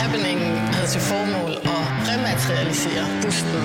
Happening havde til formål at rematerialisere busten.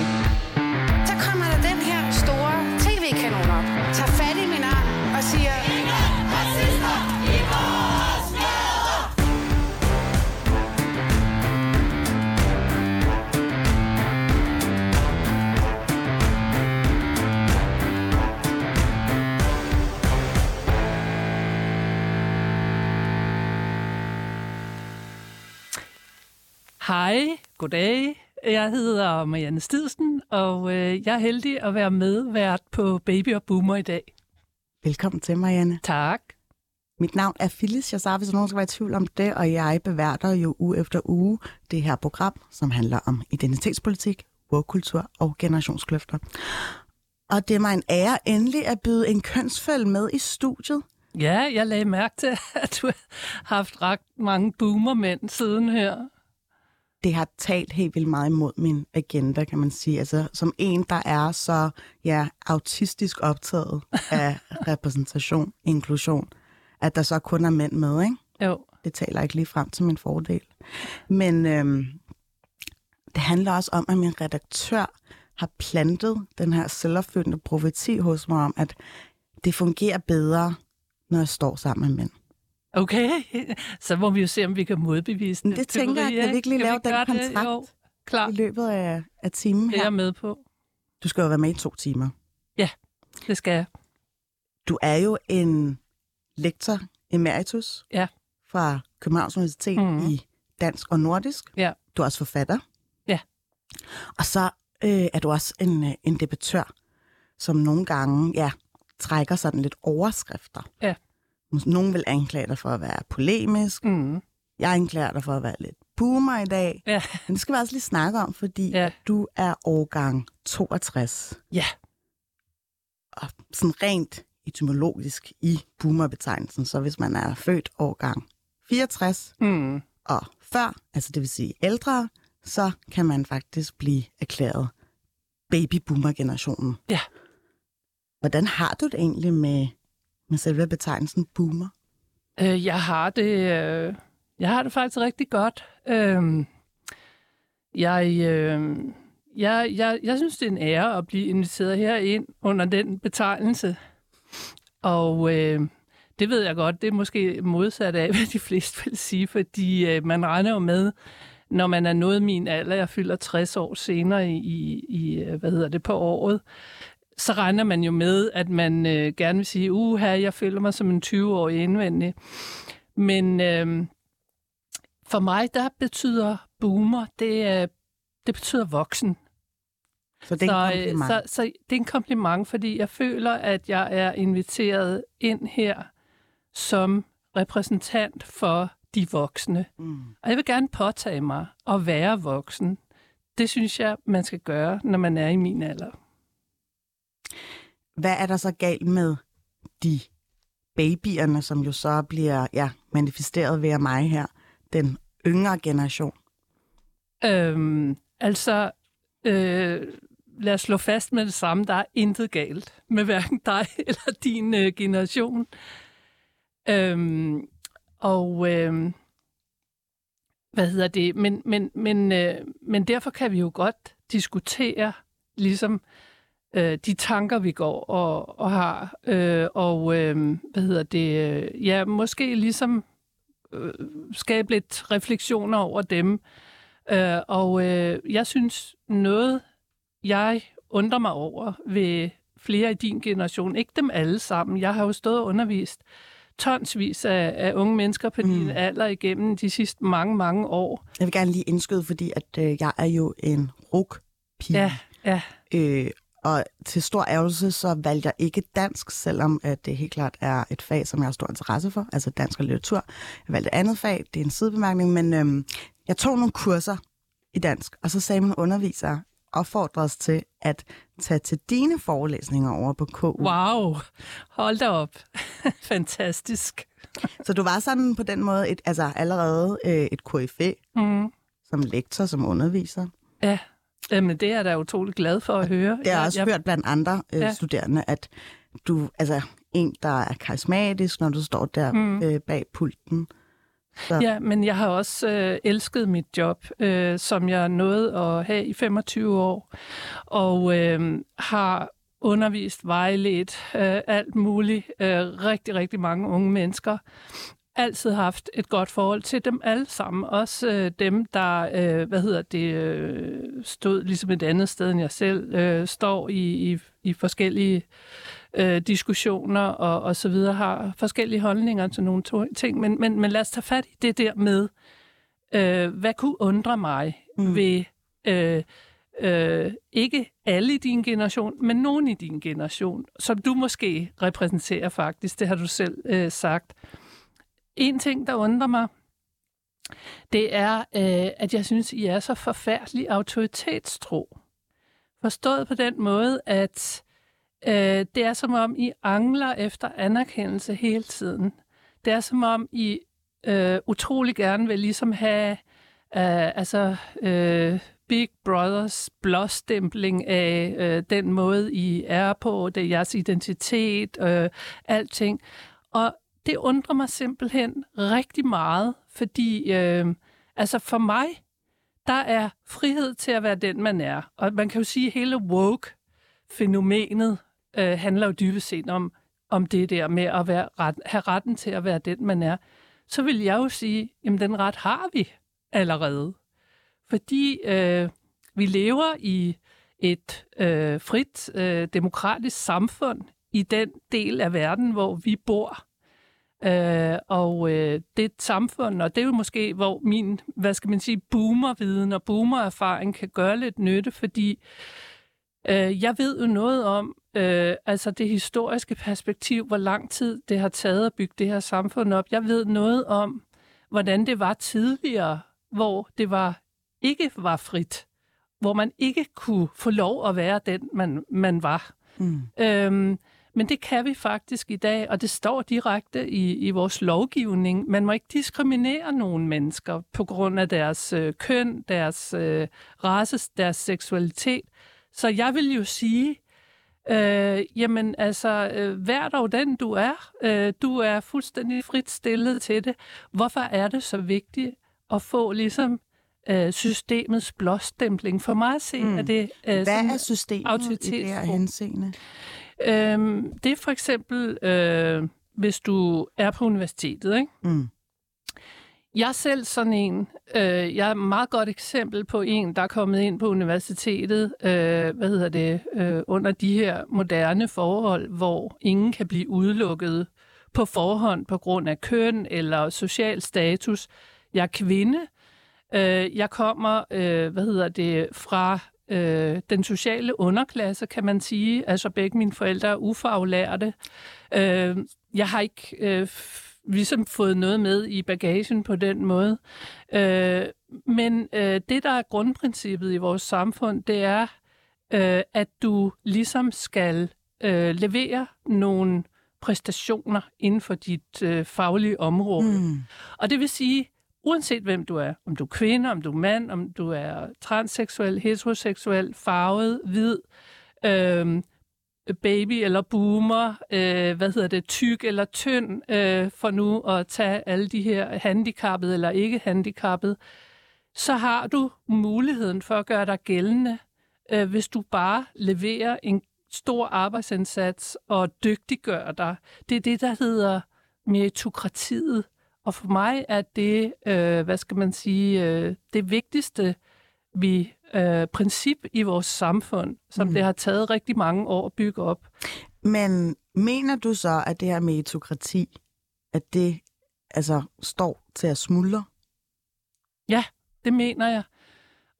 Goddag. Jeg hedder Marianne Stidsen, og øh, jeg er heldig at være medvært på Baby og Boomer i dag. Velkommen til, Marianne. Tak. Mit navn er Phyllis Jassar, hvis nogen skal være i tvivl om det, og jeg beværter jo uge efter uge det her program, som handler om identitetspolitik, woke-kultur og generationskløfter. Og det er mig en ære endelig at byde en kønsfælde med i studiet. Ja, jeg lagde mærke til, at du har haft ret mange boomermænd siden her. Det har talt helt vildt meget imod min agenda, kan man sige. Altså, som en, der er så ja, autistisk optaget af repræsentation, inklusion, at der så kun er mænd med, ikke? Jo, det taler ikke lige frem til min fordel. Men øhm, det handler også om, at min redaktør har plantet den her selvopfyldende profeti hos mig om, at det fungerer bedre, når jeg står sammen med mænd. Okay. Så må vi jo se, om vi kan modbevise det. det tænker jeg, kan vi ikke lige lave den gøre det? kontrakt Jo, klar. i løbet af, af timen Det er jeg her? med på. Du skal jo være med i to timer. Det skal jeg. Du er jo en lektor emeritus Ja. fra Københavns Universitet mm. i dansk og nordisk. Ja. Du er også forfatter. Ja. Og så øh, er du også en, øh, en debattør, som nogle gange ja, trækker sådan lidt overskrifter. Ja. Nogen vil anklage dig for at være polemisk. Mm. Jeg anklager dig for at være lidt boomer i dag. Ja. Men det skal vi også lige snakke om, fordi Ja. du er årgang 62. Ja. Og sådan rent etymologisk i boomerbetegnelsen, så hvis man er født årgang 64 Mm. og før, altså det vil sige ældre, så kan man faktisk blive erklæret babyboomer-generationen. Ja. Hvordan har du det egentlig med, med selve betegnelsen boomer? Øh, jeg har det, øh, jeg har det faktisk rigtig godt. Øh, jeg, øh, jeg, jeg, jeg synes, det er en ære at blive inviteret herind under den betegnelse. Og øh, det ved jeg godt, det er måske modsat af, hvad de fleste vil sige, fordi øh, man regner jo med, når man er nået min alder, jeg fylder 60 år senere i, i, øh, hvad hedder det, på året, så regner man jo med, at man øh, gerne vil sige, uha, jeg føler mig som en 20-årig indvendig. Men øh, for mig, der betyder boomer, det, er, det betyder voksen. Så det er så, en øh, kompliment. så, så det er en kompliment, fordi jeg føler, at jeg er inviteret ind her som repræsentant for de voksne. Mm. Og jeg vil gerne påtage mig at være voksen. Det synes jeg, man skal gøre, når man er i min alder. Hvad er der så galt med de babyerne, som jo så bliver ja, manifesteret ved mig her, den yngre generation? Øhm, altså, øh, lad os slå fast med det samme, der er intet galt med hverken dig eller din øh, generation. Øhm, og øh, hvad hedder det? Men, men, men, øh, men derfor kan vi jo godt diskutere ligesom øh, de tanker, vi går og, og har. Øh, og øh, hvad hedder det? Øh, ja, måske ligesom øh, skabe lidt refleksioner over dem. Øh, og øh, jeg synes noget, jeg undrer mig over ved flere i din generation, ikke dem alle sammen. Jeg har jo stået og undervist tonsvis af, af unge mennesker på mm. din alder igennem de sidste mange, mange år. Jeg vil gerne lige indskyde, fordi at øh, jeg er jo en ruk-pige. Ja, ja. Øh, og til stor ærgelse, så valgte jeg ikke dansk, selvom at det helt klart er et fag, som jeg har stor interesse for, altså dansk og litteratur. Jeg valgte et andet fag, det er en sidebemærkning, men øhm, jeg tog nogle kurser i dansk, og så sagde min underviser, opfordrede os til at tage til dine forelæsninger over på KU. Wow, hold da op. Fantastisk. Så du var sådan på den måde et, altså allerede øh, et KFA Mm. som lektor, som underviser. Ja, Jamen, det er jeg da utrolig glad for at høre. Jeg har også jeg, hørt blandt andre øh, Ja. studerende, at du altså en, der er karismatisk, når du står der mm. øh, bag pulten, Så. Ja, men jeg har også øh, elsket mit job, øh, som jeg nåede at have i 25 år, og øh, har undervist, vejledt, øh, alt muligt, øh, rigtig, rigtig mange unge mennesker. Altid haft et godt forhold til dem alle sammen. Også øh, dem, der, øh, hvad hedder det, øh, stod ligesom et andet sted end jeg selv, øh, står i, i, i forskellige øh, diskussioner og, og så videre, har forskellige holdninger til nogle to- ting. Men, men, men lad os tage fat i det der med, øh, hvad kunne undre mig mm. ved øh, øh, ikke alle i din generation, men nogen i din generation, som du måske repræsenterer faktisk, det har du selv øh, sagt. En ting, der undrer mig, det er, øh, at jeg synes, I er så forfærdelig autoritetstro. Forstået på den måde, at øh, det er som om, I angler efter anerkendelse hele tiden. Det er som om, I øh, utrolig gerne vil ligesom have øh, altså, øh, Big Brothers blåstempling af øh, den måde, I er på, det er jeres identitet, øh, alting. Og det undrer mig simpelthen rigtig meget, fordi øh, altså for mig, der er frihed til at være den, man er. Og man kan jo sige, at hele woke-fænomenet øh, handler jo dybest set om, om det der med at være ret, have retten til at være den, man er. Så vil jeg jo sige, at den ret har vi allerede. Fordi øh, vi lever i et øh, frit, øh, demokratisk samfund i den del af verden, hvor vi bor. Øh, og øh, det et samfund, og det er jo måske, hvor min, hvad skal man sige, boomerviden og boomererfaring kan gøre lidt nytte, fordi øh, jeg ved jo noget om, øh, altså det historiske perspektiv, hvor lang tid det har taget at bygge det her samfund op. Jeg ved noget om, hvordan det var tidligere, hvor det var ikke var frit, hvor man ikke kunne få lov at være den, man, man var. Mm. Øhm, men det kan vi faktisk i dag, og det står direkte i, i vores lovgivning. Man må ikke diskriminere nogen mennesker på grund af deres øh, køn, deres øh, race, deres seksualitet. Så jeg vil jo sige, øh, jamen altså, øh, vær dog den du er. Øh, du er fuldstændig frit stillet til det. Hvorfor er det så vigtigt at få ligesom øh, systemets blåstempling. For mig at se, mm. at det øh, Hvad er systemet i det her henseende? Øhm, det er for eksempel, øh, hvis du er på universitetet, ikke? Mm. Jeg er selv sådan en, øh, jeg er et meget godt eksempel på en, der er kommet ind på universitetet, øh, hvad hedder det, øh, under de her moderne forhold, hvor ingen kan blive udelukket på forhånd på grund af køn eller social status. Jeg er kvinde, Øh, jeg kommer, øh, hvad hedder det, fra øh, den sociale underklasse, kan man sige. Altså begge mine forældre er ufaglærte. Øh, jeg har ikke øh, ligesom fået noget med i bagagen på den måde. Øh, men øh, det, der er grundprincippet i vores samfund, det er, øh, at du ligesom skal øh, levere nogle præstationer inden for dit øh, faglige område. Mm. Og det vil sige, uanset hvem du er, om du er kvinde, om du er mand, om du er transseksuel, heteroseksuel, farvet, hvid, øh, baby eller boomer, øh, hvad hedder det, tyk eller tynd, øh, for nu at tage alle de her handicappede eller ikke handicappede, så har du muligheden for at gøre dig gældende, øh, hvis du bare leverer en stor arbejdsindsats og dygtiggør dig. Det er det, der hedder meritokratiet. Og for mig er det, øh, hvad skal man sige, øh, det vigtigste vi øh, princip i vores samfund, som mm. det har taget rigtig mange år at bygge op. Men mener du så, at det her meritokrati, at det altså står til at smuldre? Ja, det mener jeg.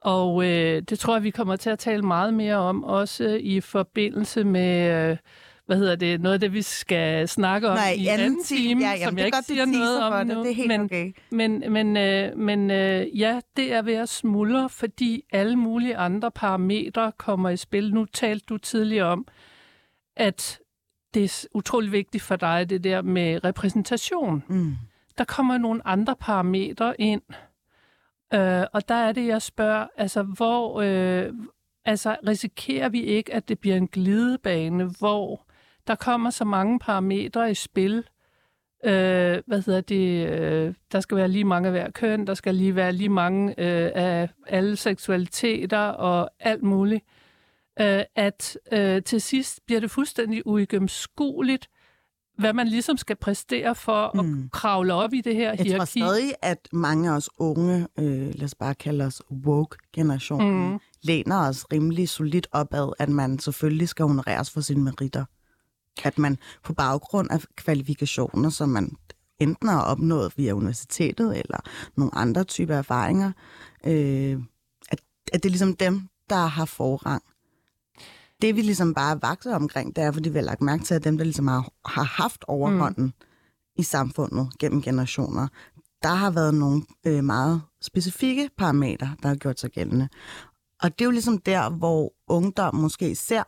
Og øh, det tror jeg, vi kommer til at tale meget mere om, også i forbindelse med øh, hvad hedder det, noget af det, vi skal snakke om Nej, i anden, anden time, ja, jamen, som jeg ikke siger noget om det. nu. Det er helt men, okay. Men, men, øh, men øh, ja, det er ved at smuldre, fordi alle mulige andre parametre kommer i spil. Nu talte du tidligere om, at det er utrolig vigtigt for dig, det der med repræsentation. Mm. Der kommer nogle andre parametre ind, øh, og der er det, jeg spørger, altså hvor... Øh, altså risikerer vi ikke, at det bliver en glidebane, hvor der kommer så mange parametre i spil, Øh, hvad hedder det? Øh, der skal være lige mange af hver køn, der skal lige være lige mange øh, af alle seksualiteter og alt muligt. Øh, at øh, til sidst bliver det fuldstændig uigennemskueligt, hvad man ligesom skal præstere for mm. at kravle op i det her Jeg hierarki. tror stadig, at mange af os unge, øh, lad os bare kalde os woke-generationen, mm. læner os rimelig solidt opad, at man selvfølgelig skal honoreres for sine meritter. At man på baggrund af kvalifikationer, som man enten har opnået via universitetet eller nogle andre typer erfaringer, øh, at, at det er ligesom dem, der har forrang. Det vi ligesom bare vakser omkring, det er, fordi vi har lagt mærke til, at dem, der ligesom har, har haft overhånden mm. i samfundet gennem generationer, der har været nogle øh, meget specifikke parametre, der har gjort sig gældende. Og det er jo ligesom der, hvor ungdom måske ser,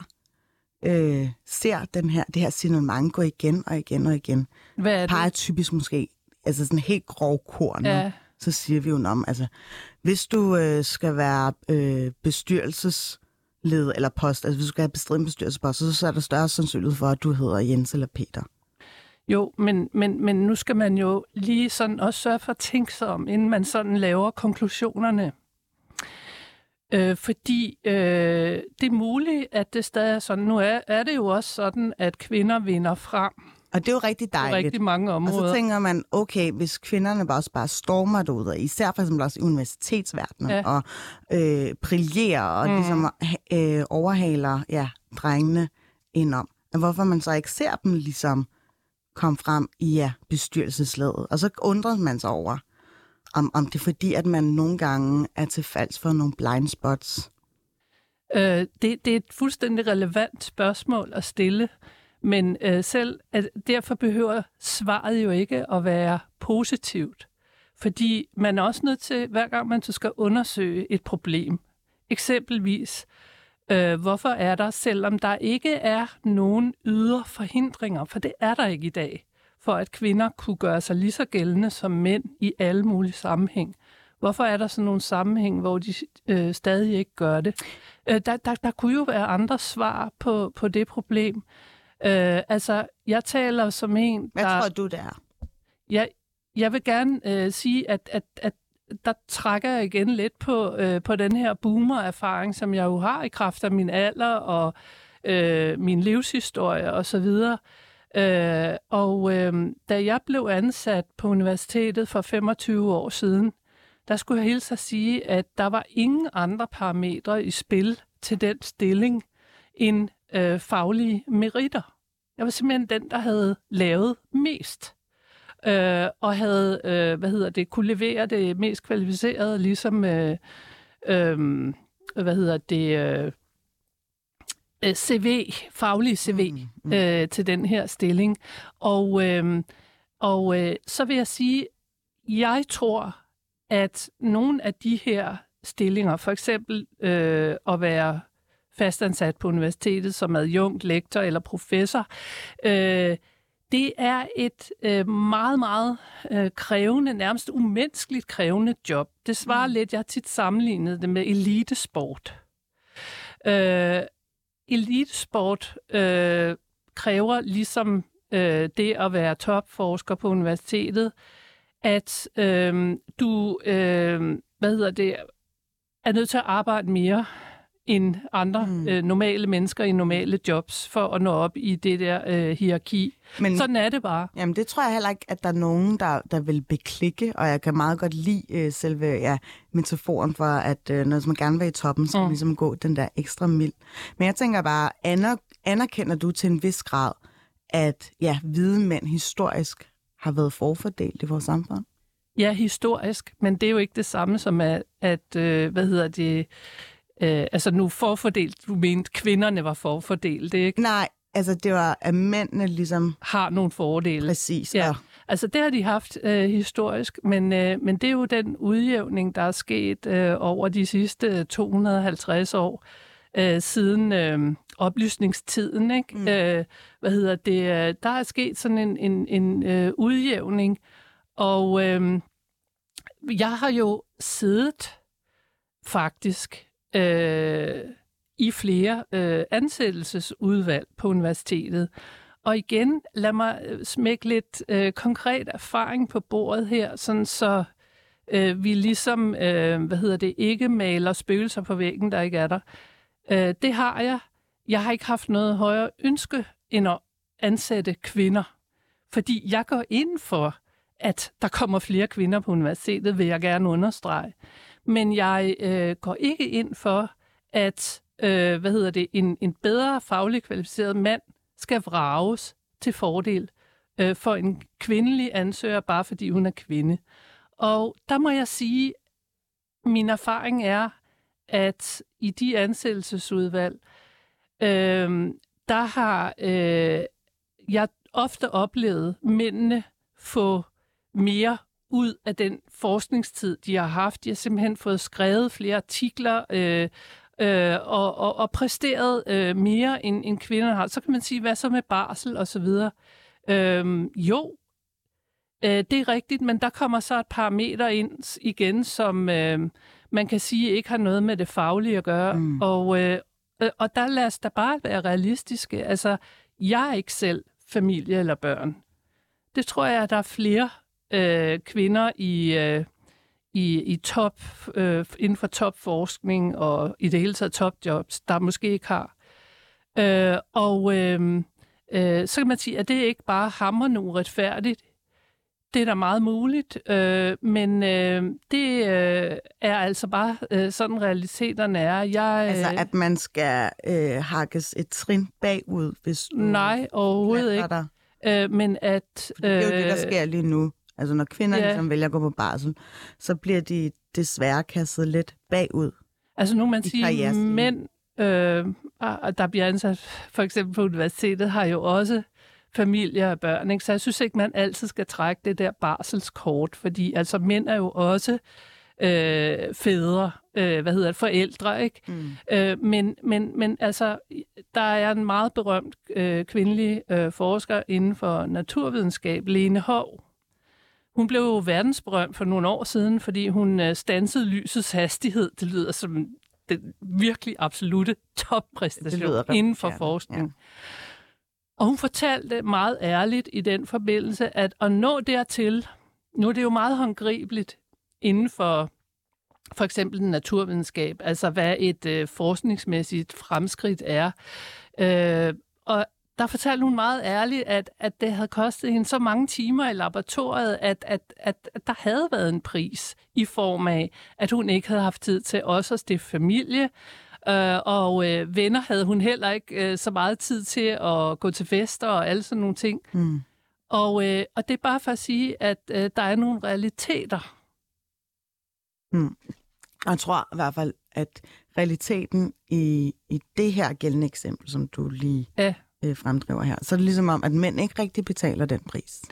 øh, ser den her, det her signalement gå igen og igen og igen. Hvad er det? Peger typisk måske, altså sådan helt grov korn. Ja. Så siger vi jo om, altså, hvis du øh, skal være øh, bestyrelsesled eller post, altså hvis du skal have bestridt en bestyrelsespost, så, så er der større sandsynlighed for, at du hedder Jens eller Peter. Jo, men, men, men nu skal man jo lige sådan også sørge for at tænke sig om, inden man sådan laver konklusionerne. Øh, fordi øh, det er muligt, at det stadig er sådan. Nu er, er det jo også sådan, at kvinder vinder frem Og det er jo rigtig på dejligt. rigtig mange Og områder. så tænker man, okay, hvis kvinderne bare også bare stormer og især for eksempel også i universitetsverdenen, Ja. og øh, brillerer og mm. ligesom øh, overhaler ja, drengene indom. Men hvorfor man så ikke ser dem ligesom komme frem i ja, bestyrelseslaget? Og så undrer man sig over, om, om det er fordi, at man nogle gange er til falsk for nogle blind spots. Øh, det, det er et fuldstændig relevant spørgsmål at stille, men øh, selv at derfor behøver svaret jo ikke at være positivt. Fordi man er også nødt til, hver gang man så skal undersøge et problem, eksempelvis, øh, hvorfor er der, selvom der ikke er nogen ydre forhindringer, for det er der ikke i dag, for at kvinder kunne gøre sig lige så gældende som mænd i alle mulige sammenhæng. Hvorfor er der sådan nogle sammenhæng, hvor de øh, stadig ikke gør det? Øh, der, der, der kunne jo være andre svar på, på det problem. Øh, altså, jeg taler som en, Hvad der... tror du, det er? Jeg, jeg vil gerne øh, sige, at, at, at der trækker jeg igen lidt på, øh, på den her boomer-erfaring, som jeg jo har i kraft af min alder og øh, min livshistorie osv. Øh, og øh, da jeg blev ansat på universitetet for 25 år siden, der skulle jeg hilse at sige, at der var ingen andre parametre i spil til den stilling end øh, faglige meritter. Jeg var simpelthen den, der havde lavet mest øh, og havde, øh, hvad hedder det, kunne levere det mest kvalificerede, ligesom, øh, øh, hvad hedder det, øh, øh, CV, faglig CV Mm, mm, mm. Øh, til den her stilling. Og, øh, og øh, så vil jeg sige, jeg tror, at nogle af de her stillinger, for eksempel øh, at være fastansat på universitetet som adjunkt, lektor eller professor, øh, det er et øh, meget, meget øh, krævende, nærmest umenneskeligt krævende job. Det svarer mm. lidt, jeg har tit sammenlignet det med elitesport. Øh, elitesport øh, kræver ligesom øh, det at være topforsker på universitetet, at øh, du øh, hvad hedder det, er nødt til at arbejde mere end andre Mm. øh, normale mennesker i normale jobs for at nå op i det der øh, hierarki. Men, Sådan er det bare. Jamen, det tror jeg heller ikke, at der er nogen, der, der vil beklikke, og jeg kan meget godt lide øh, selve ja, metaforen for, at øh, når man gerne vil i toppen, så mm. Mm. ligesom gå den der ekstra mild. Men jeg tænker bare, aner, anerkender du til en vis grad, at ja, hvide mænd historisk har været forfordelt i vores samfund? Ja, historisk, men det er jo ikke det samme som, at, at øh, hvad hedder det, øh, altså nu forfordelt, du mente, kvinderne var forfordelt, det ikke? Nej, altså det var, at mændene ligesom Har nogle fordele. præcis. Ja. og- Altså det har de haft øh, historisk, men, øh, men det er jo den udjævning, der er sket øh, over de sidste 250 år øh, siden øh, oplysningstiden. Ikke? Mm. Øh, hvad hedder det? øh, Der er sket sådan en, en, en øh, udjævning, og øh, jeg har jo siddet faktisk øh, i flere øh, ansættelsesudvalg på universitetet, og igen, lad mig øh, smække lidt øh, konkret erfaring på bordet her, sådan så øh, vi ligesom, øh, hvad hedder det, ikke maler spøgelser på væggen, der ikke er der. Øh, det har jeg. Jeg har ikke haft noget højere ønske end at ansætte kvinder. Fordi jeg går ind for, at der kommer flere kvinder på universitetet, vil jeg gerne understrege. Men jeg øh, går ikke ind for, at øh, hvad hedder det, en, en bedre faglig kvalificeret mand skal vrages til fordel øh, for en kvindelig ansøger, bare fordi hun er kvinde. Og der må jeg sige, min erfaring er, at i de ansættelsesudvalg, øh, der har øh, jeg ofte oplevet mændene få mere ud af den forskningstid, de har haft. De har simpelthen fået skrevet flere artikler øh, øh, og, og, og præsteret øh, mere, end, end kvinderne har. Så kan man sige, hvad så med barsel og så videre. Øh, jo, øh, det er rigtigt, men der kommer så et par meter ind igen, som øh, man kan sige ikke har noget med det faglige at gøre. Mm. Og, øh, og der lad os da bare være realistiske. Altså, jeg er ikke selv familie eller børn. Det tror jeg, at der er flere øh, kvinder i, øh, i, i top, øh, inden for topforskning og i det hele taget topjobs, der måske ikke har. Øh, og øh, øh, så kan man sige, at det ikke bare hammer uretfærdigt. Det er da meget muligt, øh, men øh, det øh, er altså bare øh, sådan realiteterne er. Jeg, øh, altså at man skal øh, hakkes et trin bagud, hvis du Nej, overhovedet ikke. dig. Øh, men at... Øh, det er jo det, der sker lige nu. Altså når kvinder ja. ligesom vælger at gå på barsel, så bliver de desværre kastet lidt bagud. Altså nu man siger, mænd, øh, der bliver ansat for eksempel på universitetet, har jo også familie og børn. Ikke? Så jeg synes ikke, man altid skal trække det der barselskort, fordi altså mænd er jo også øh, fædre, øh, hvad hedder det, forældre, ikke? Mm. Øh, men, men, men altså, der er en meget berømt øh, kvindelig øh, forsker inden for naturvidenskab, Lene Hov, hun blev jo verdensberømt for nogle år siden, fordi hun øh, stansede lysets hastighed. Det lyder som den virkelig absolute toppræstation inden for forskning. Ja. Og hun fortalte meget ærligt i den forbindelse, at at nå dertil, nu er det jo meget håndgribeligt inden for for eksempel naturvidenskab, altså hvad et øh, forskningsmæssigt fremskridt er. Øh, og der fortalte hun meget ærligt, at, at det havde kostet hende så mange timer i laboratoriet, at, at, at, at der havde været en pris i form af, at hun ikke havde haft tid til også at stifte familie, Øh, og øh, venner havde hun heller ikke øh, så meget tid til at gå til fester og alle sådan nogle ting. Mm. Og, øh, og det er bare for at sige, at øh, der er nogle realiteter. Mm. Jeg tror i hvert fald, at realiteten i, i det her gældende eksempel, som du lige ja øh, fremdriver her. Så er det ligesom om, at mænd ikke rigtig betaler den pris.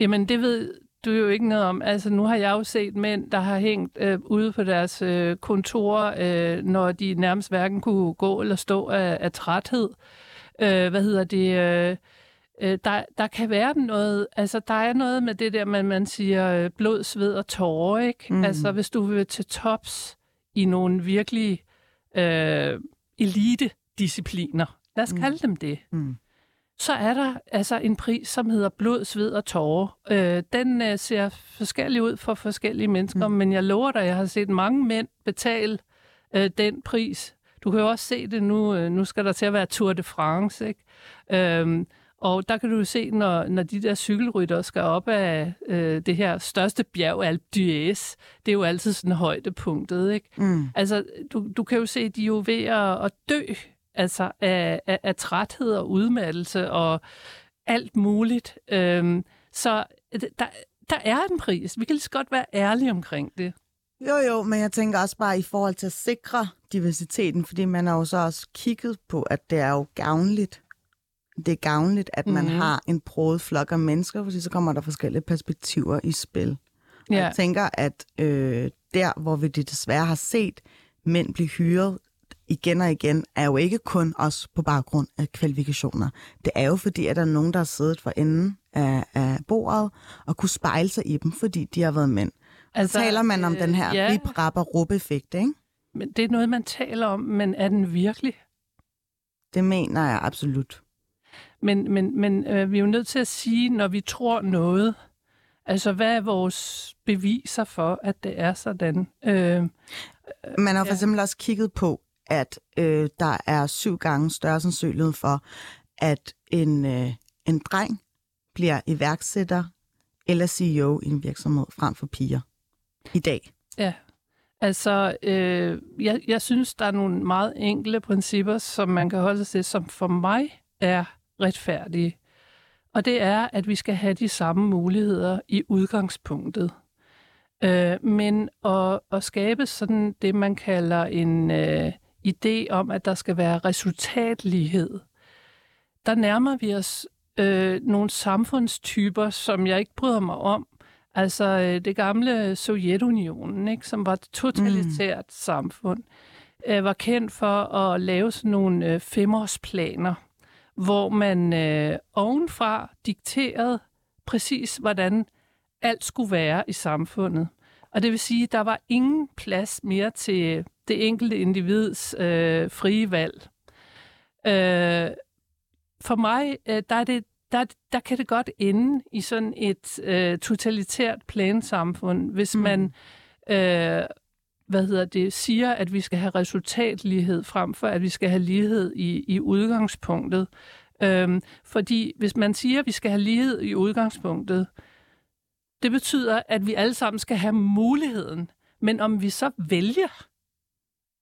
Jamen, det ved du jo ikke noget om. Altså, nu har jeg jo set mænd, der har hængt øh, ude på deres øh, kontor, øh, når de nærmest hverken kunne gå eller stå af, af træthed. Øh, hvad hedder det? Øh, øh, der, der kan være noget, altså der er noget med det der, man, man siger øh, blod, sved og tårer, ikke? Mm. Altså hvis du vil til tops i nogle virkelig øh, elite-discipliner, lad os mm. kalde dem det, mm. så er der altså en pris, som hedder blod, sved og tårer. Øh, den øh, ser forskellig ud for forskellige mennesker, mm. men jeg lover dig, jeg har set mange mænd betale øh, den pris. Du kan jo også se det nu, øh, nu skal der til at være Tour de France, ikke? Øh, og der kan du se, når, når de der cykelrytter skal op af øh, det her største bjerg, Alpe d'Huez, det er jo altid sådan højdepunktet, ikke? Mm. Altså, du, du kan jo se, de er jo ved at, at dø altså af, af, af træthed og udmattelse og alt muligt. Øhm, så der, der er en pris. Vi kan lige så godt være ærlige omkring det. Jo, jo, men jeg tænker også bare i forhold til at sikre diversiteten, fordi man har jo så også kigget på, at det er jo gavnligt. Det er gavnligt, at man mm-hmm. har en broet flok af mennesker, fordi så kommer der forskellige perspektiver i spil. Og ja. jeg tænker, at øh, der, hvor vi det desværre har set mænd blive hyret igen og igen, er jo ikke kun os på baggrund af kvalifikationer. Det er jo fordi, at der er nogen, der har siddet for enden af, af bordet og kunne spejle sig i dem, fordi de har været mænd. Altså, så taler man om øh, den her ja. rip rap rup effekt ikke? Men det er noget, man taler om, men er den virkelig? Det mener jeg absolut. Men, men, men øh, vi er jo nødt til at sige, når vi tror noget, altså hvad er vores beviser for, at det er sådan? Øh, Man har for eksempel også kigget på, at øh, der er syv gange større sandsynlighed for, at en, øh, en dreng bliver iværksætter eller CEO i en virksomhed frem for piger i dag. Ja, altså øh, jeg, jeg synes, der er nogle meget enkle principper, som man kan holde sig til, som for mig er retfærdige. Og det er, at vi skal have de samme muligheder i udgangspunktet. Øh, men at, at skabe sådan det, man kalder en øh, idé om, at der skal være resultatlighed, der nærmer vi os øh, nogle samfundstyper, som jeg ikke bryder mig om. Altså øh, det gamle Sovjetunionen, ikke, som var et totalitært mm. samfund, øh, var kendt for at lave sådan nogle øh, femårsplaner, hvor man øh, ovenfra dikterede præcis, hvordan alt skulle være i samfundet. Og det vil sige, at der var ingen plads mere til det enkelte individs øh, frie valg. Øh, for mig, øh, der, er det, der, der kan det godt ende i sådan et øh, totalitært plansamfund, hvis mm. man øh, hvad hedder det, siger, at vi skal have resultatlighed frem for, at vi skal have lighed i, i udgangspunktet. Øhm, fordi hvis man siger, at vi skal have lighed i udgangspunktet, det betyder, at vi alle sammen skal have muligheden. Men om vi så vælger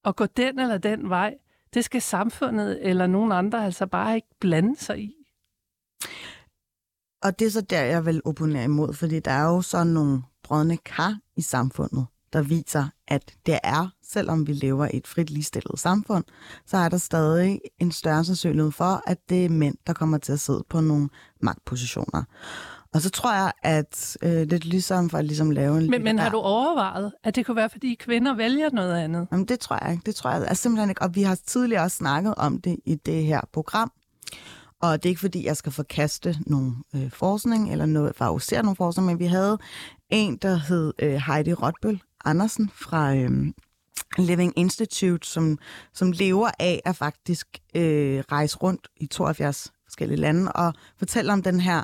at gå den eller den vej, det skal samfundet eller nogen andre altså bare ikke blande sig i. Og det er så der, jeg vil opponere imod, fordi der er jo sådan nogle brødne kar i samfundet, der viser, at det er, selvom vi lever i et frit ligestillet samfund, så er der stadig en større sandsynlighed for, at det er mænd, der kommer til at sidde på nogle magtpositioner. Og så tror jeg, at øh, det er ligesom for at ligesom lave en... Men, men har du overvejet, at det kunne være, fordi kvinder vælger noget andet? Jamen, det tror jeg ikke. Det tror jeg altså, simpelthen ikke. Og vi har tidligere også snakket om det i det her program. Og det er ikke, fordi jeg skal forkaste nogen øh, forskning, eller noget, favorisere nogen forskning, men vi havde en, der hed øh, Heidi Rotbøl Andersen fra øh, Living Institute, som, som lever af at faktisk øh, rejse rundt i 72 forskellige lande og fortælle om den her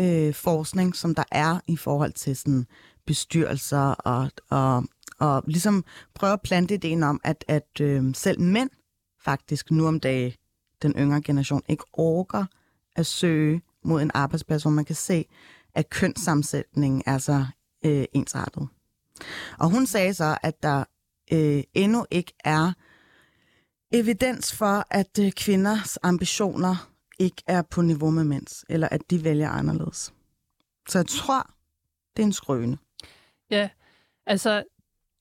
øh, forskning, som der er i forhold til sådan bestyrelser og, og, og ligesom prøve at plante ideen om, at, at øh, selv mænd faktisk nu om dagen, den yngre generation, ikke orker at søge mod en arbejdsplads, hvor man kan se, at kønssammensætningen er så øh, ensartet. Og hun sagde så, at der øh, endnu ikke er evidens for, at øh, kvinders ambitioner ikke er på niveau med mænds, eller at de vælger anderledes. Så jeg tror, det er en skrøne. Ja, altså,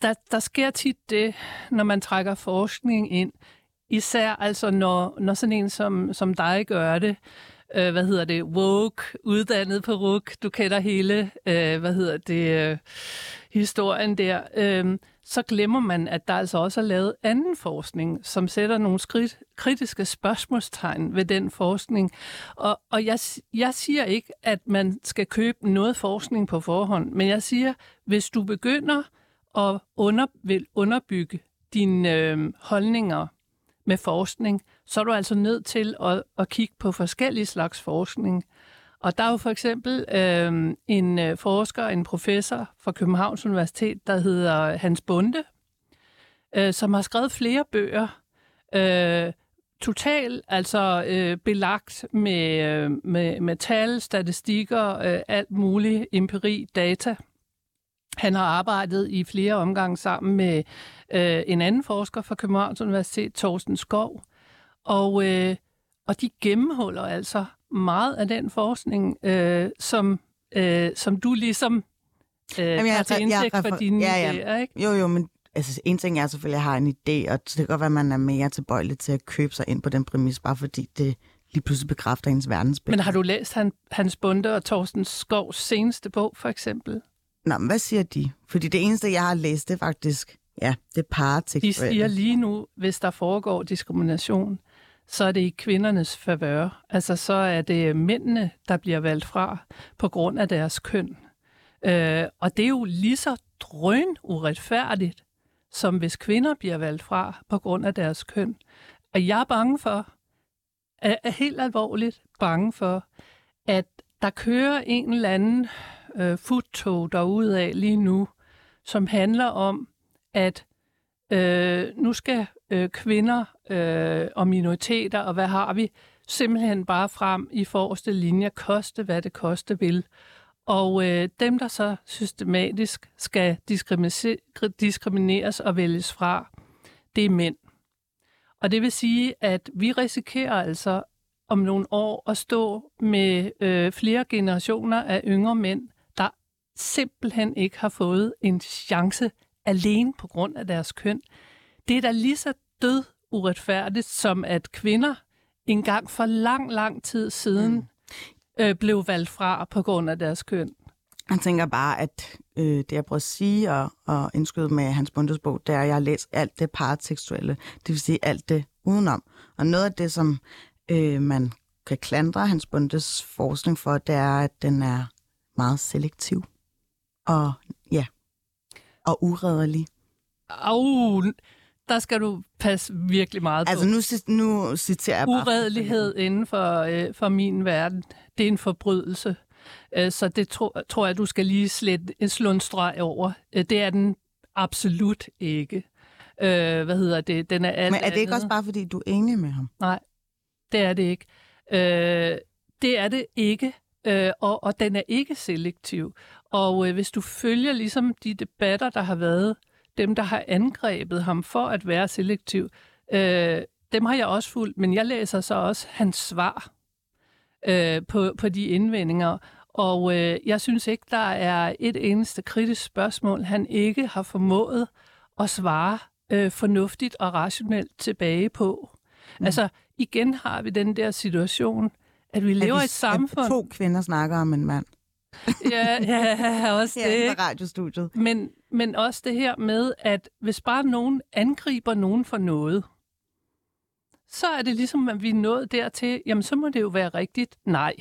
der, der sker tit det, når man trækker forskning ind, især altså når, når sådan en som, som dig gør det, øh, hvad hedder det, woke, uddannet på RUK, du kender hele, øh, hvad hedder det, øh, historien der, øh, så glemmer man, at der altså også er lavet anden forskning, som sætter nogle skridt, kritiske spørgsmålstegn ved den forskning. Og, og jeg, jeg siger ikke, at man skal købe noget forskning på forhånd, men jeg siger, hvis du begynder at under, vil underbygge dine øh, holdninger med forskning, så er du altså nødt til at, at kigge på forskellige slags forskning. Og der er jo for eksempel øhm, øh, en forsker, en professor fra Københavns Universitet, der hedder Hans Bunde, øh, som har skrevet flere bøger, øh, totalt altså øh, belagt med, øh, med, med tal, statistikker, øh, alt muligt, empiri, data. Han har arbejdet i flere omgange sammen med øh, en anden forsker fra Københavns Universitet, Thorsten Skov, og, øh, og de gennemholder altså meget af den forskning, øh, som, øh, som du ligesom øh, Jamen, jeg, har til indsigt for dine ja, ja. idéer, ikke? Jo, jo, men altså, en ting er selvfølgelig, at jeg har en idé, og det kan godt være, at man er mere tilbøjelig til at købe sig ind på den præmis, bare fordi det lige pludselig bekræfter ens verdensbillede. Men har du læst han, Hans Bunde og Thorsten Skovs seneste bog, for eksempel? Nå, men hvad siger de? Fordi det eneste, jeg har læst, det er faktisk, ja, det er paratekst. De siger lige nu, hvis der foregår diskrimination, så er det i kvindernes favør. Altså så er det mændene, der bliver valgt fra på grund af deres køn. Øh, og det er jo lige så drøn uretfærdigt, som hvis kvinder bliver valgt fra på grund af deres køn. Og jeg er bange for, er, er helt alvorligt bange for, at der kører en eller anden øh, foodtog af lige nu, som handler om, at øh, nu skal øh, kvinder øh, og minoriteter, og hvad har vi, simpelthen bare frem i forreste linje, koste hvad det koste vil. Og øh, dem, der så systematisk skal diskrimineres og vælges fra, det er mænd. Og det vil sige, at vi risikerer altså om nogle år at stå med øh, flere generationer af yngre mænd, der simpelthen ikke har fået en chance alene på grund af deres køn. Det er da lige så død uretfærdigt, som at kvinder engang for lang, lang tid siden mm. øh, blev valgt fra på grund af deres køn. Jeg tænker bare, at øh, det jeg prøver at sige og, og indskyde med hans bundesbog, det er, at jeg har læst alt det paratekstuelle, det vil sige alt det udenom. Og noget af det, som øh, man kan klandre hans bundes forskning for, det er, at den er meget selektiv og og uredderlig. Au, der skal du passe virkelig meget altså, på. Altså nu, nu citerer jeg bare. Uredelighed inden for, øh, for min verden, det er en forbrydelse. Øh, så det tro, tror jeg, du skal lige slet, slå en streg over. Øh, det er den absolut ikke. Øh, hvad hedder det? Den er alt Men er det ikke andet. også bare, fordi du er enig med ham? Nej, det er det ikke. Øh, det er det ikke, øh, og, og den er ikke selektiv. Og øh, hvis du følger ligesom de debatter, der har været, dem, der har angrebet ham for at være selektiv, øh, dem har jeg også fulgt, men jeg læser så også hans svar øh, på, på de indvendinger. Og øh, jeg synes ikke, der er et eneste kritisk spørgsmål, han ikke har formået at svare øh, fornuftigt og rationelt tilbage på. Mm. Altså, igen har vi den der situation, at vi lever i et samfund... At to kvinder snakker om en mand. ja, ja, også det. Ja, radiostudiet. Men, men også det her med, at hvis bare nogen angriber nogen for noget, så er det ligesom, at vi er nået dertil, jamen så må det jo være rigtigt. Nej.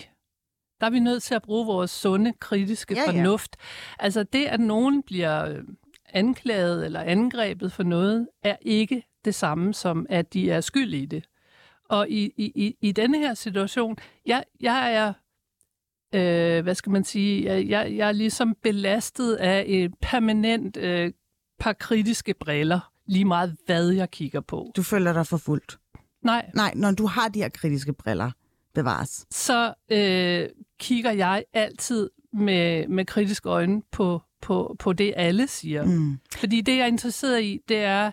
Der er vi nødt til at bruge vores sunde, kritiske ja, fornuft. Ja. Altså det, at nogen bliver øh, anklaget eller angrebet for noget, er ikke det samme som, at de er skyld i det. Og i, i, i denne her situation, jeg, jeg er, øh, hvad skal man sige, jeg, jeg er ligesom belastet af et permanent øh, par kritiske briller, lige meget hvad jeg kigger på. Du føler dig forfulgt? Nej. Nej, når du har de her kritiske briller, bevares. Så øh, kigger jeg altid med, med kritiske øjne på, på, på det, alle siger. Mm. Fordi det, jeg er interesseret i, det er,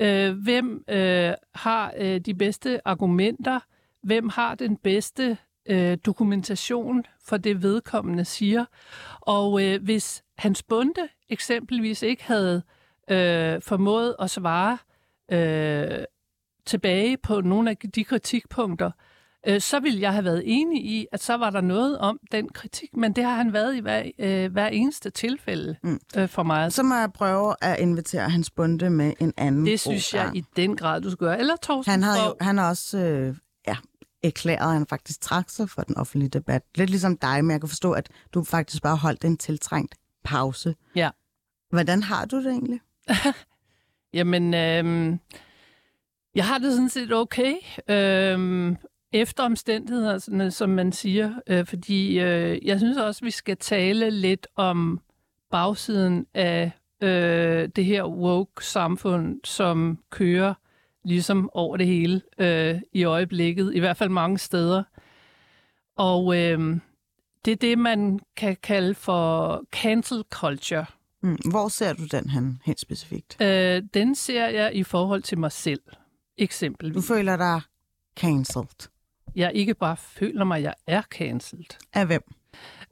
øh, hvem øh, har øh, de bedste argumenter, hvem har den bedste øh, dokumentation for det, vedkommende siger. Og øh, hvis hans bunde eksempelvis ikke havde øh, formået at svare øh, tilbage på nogle af de kritikpunkter, øh, så ville jeg have været enig i, at så var der noget om den kritik, men det har han været i hver, øh, hver eneste tilfælde mm. øh, for mig. Så må jeg prøve at invitere hans bunde med en anden Det synes jeg i den grad, du skal gøre. Eller Torsten Han har jo han har også øh, ja, erklæret, at han faktisk trak sig for den offentlige debat. Lidt ligesom dig, men jeg kan forstå, at du faktisk bare holdt en tiltrængt pause. Ja. Hvordan har du det egentlig? Jamen, øh, jeg har det sådan set okay. Øh, efter omstændighederne, som man siger, øh, fordi øh, jeg synes også, vi skal tale lidt om bagsiden af øh, det her woke-samfund, som kører ligesom over det hele øh, i øjeblikket, i hvert fald mange steder. Og øh, det er det, man kan kalde for cancel culture. Mm. Hvor ser du den hen helt specifikt? Øh, den ser jeg i forhold til mig selv, eksempelvis. Du føler dig cancelled? jeg ikke bare føler mig, jeg er cancelled. Af hvem?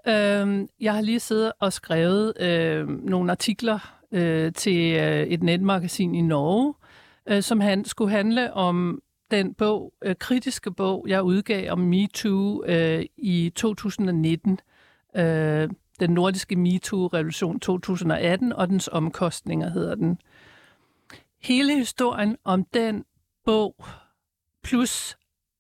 Øhm, jeg har lige siddet og skrevet øh, nogle artikler øh, til øh, et netmagasin i Norge, øh, som han skulle handle om den bog, øh, kritiske bog, jeg udgav om MeToo øh, i 2019. Øh, den nordiske MeToo-revolution 2018 og dens omkostninger hedder den. Hele historien om den bog, plus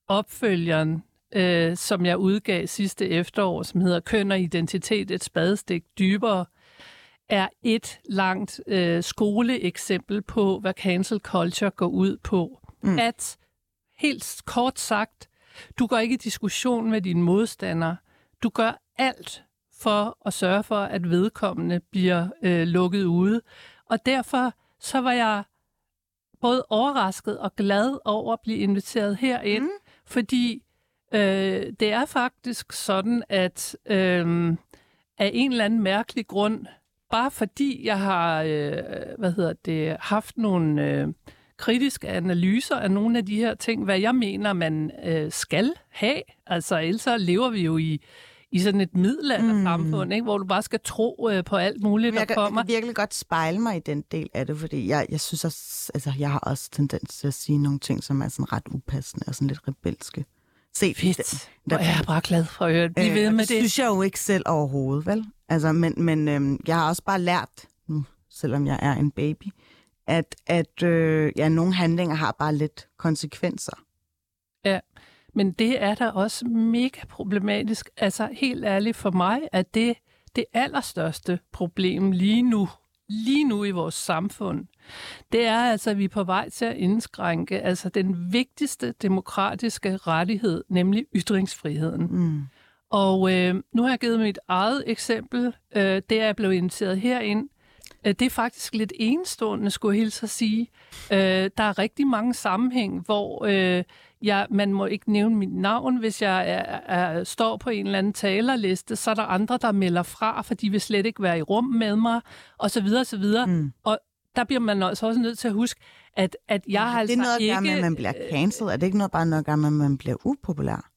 opfølgeren, øh, som jeg udgav sidste efterår, som hedder Køn og identitet, et spadestik dybere, er et langt øh, skoleeksempel på, hvad cancel culture går ud på. Mm. At, helt kort sagt, Du går ikke i diskussion med dine modstandere. Du gør alt for at sørge for, at vedkommende bliver øh, lukket ude. Og derfor så var jeg både overrasket og glad over at blive inviteret herind, mm. fordi øh, det er faktisk sådan, at øh, af en eller anden mærkelig grund, bare fordi jeg har øh, hvad hedder det, haft nogle øh, kritiske analyser af nogle af de her ting, hvad jeg mener, man øh, skal have. Altså ellers lever vi jo i i sådan et middelaldersamfund, mm. ikke? hvor du bare skal tro øh, på alt muligt, jeg der kommer. Jeg kan virkelig godt spejle mig i den del af det, fordi jeg, jeg synes også, altså jeg har også tendens til at sige nogle ting, som er sådan ret upassende og sådan lidt rebelske. Se, Fedt. Jeg er bare glad for at høre det. øh, ved med det. Det synes jeg jo ikke selv overhovedet, vel? Altså, men men øh, jeg har også bare lært, nu, selvom jeg er en baby, at, at øh, ja, nogle handlinger har bare lidt konsekvenser. Ja, men det er da også mega problematisk. Altså helt ærligt for mig, at det det allerstørste problem lige nu, lige nu i vores samfund, det er altså, at vi er på vej til at indskrænke altså den vigtigste demokratiske rettighed, nemlig ytringsfriheden. Mm. Og øh, nu har jeg givet mit eget eksempel. Øh, det er jeg blevet inviteret herind. Øh, det er faktisk lidt enestående, skulle jeg hilse at sige. Øh, der er rigtig mange sammenhæng, hvor øh, jeg, man må ikke nævne mit navn, hvis jeg er, er, står på en eller anden talerliste, så er der andre, der melder fra, for de vil slet ikke være i rum med mig, og så videre, og så videre. Mm. Og der bliver man altså også nødt til at huske, at, at jeg har altså ikke... Det er noget ikke... at med, at man bliver cancelled. Er det ikke noget bare noget at med, at man bliver upopulær?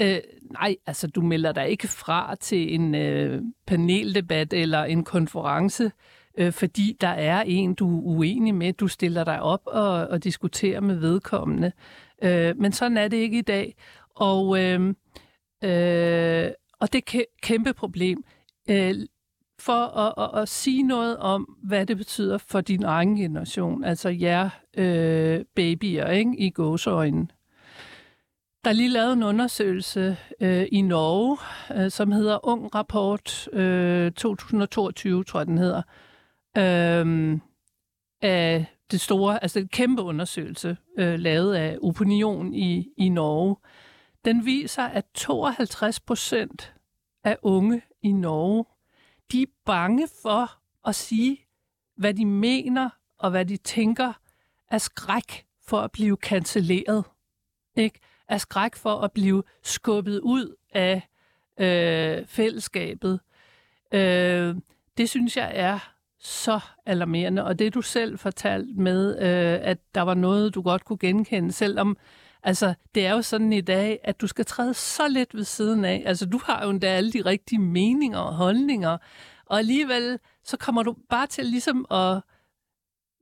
Øh, nej, altså du melder dig ikke fra til en øh, paneldebat eller en konference, øh, fordi der er en, du er uenig med. Du stiller dig op og, og diskuterer med vedkommende. Øh, men sådan er det ikke i dag. Og, øh, øh, og det er et kæmpe problem. Øh, for at, at, at sige noget om, hvad det betyder for din egen generation, altså jer øh, babyer ikke, i gåseøjne. Der er lige lavet en undersøgelse øh, i Norge, øh, som hedder Ung Rapport øh, 2022, tror jeg den hedder, øh, af det store, altså en kæmpe undersøgelse, øh, lavet af Opinion i, i Norge. Den viser, at 52 procent af unge i Norge, de er bange for at sige, hvad de mener og hvad de tænker af skræk for at blive cancelleret. Ikke? Af skræk for at blive skubbet ud af øh, fællesskabet. Øh, det synes jeg er så alarmerende. Og det du selv fortalte med, øh, at der var noget, du godt kunne genkende, selvom altså, det er jo sådan i dag, at du skal træde så lidt ved siden af. Altså, du har jo endda alle de rigtige meninger og holdninger, og alligevel så kommer du bare til ligesom at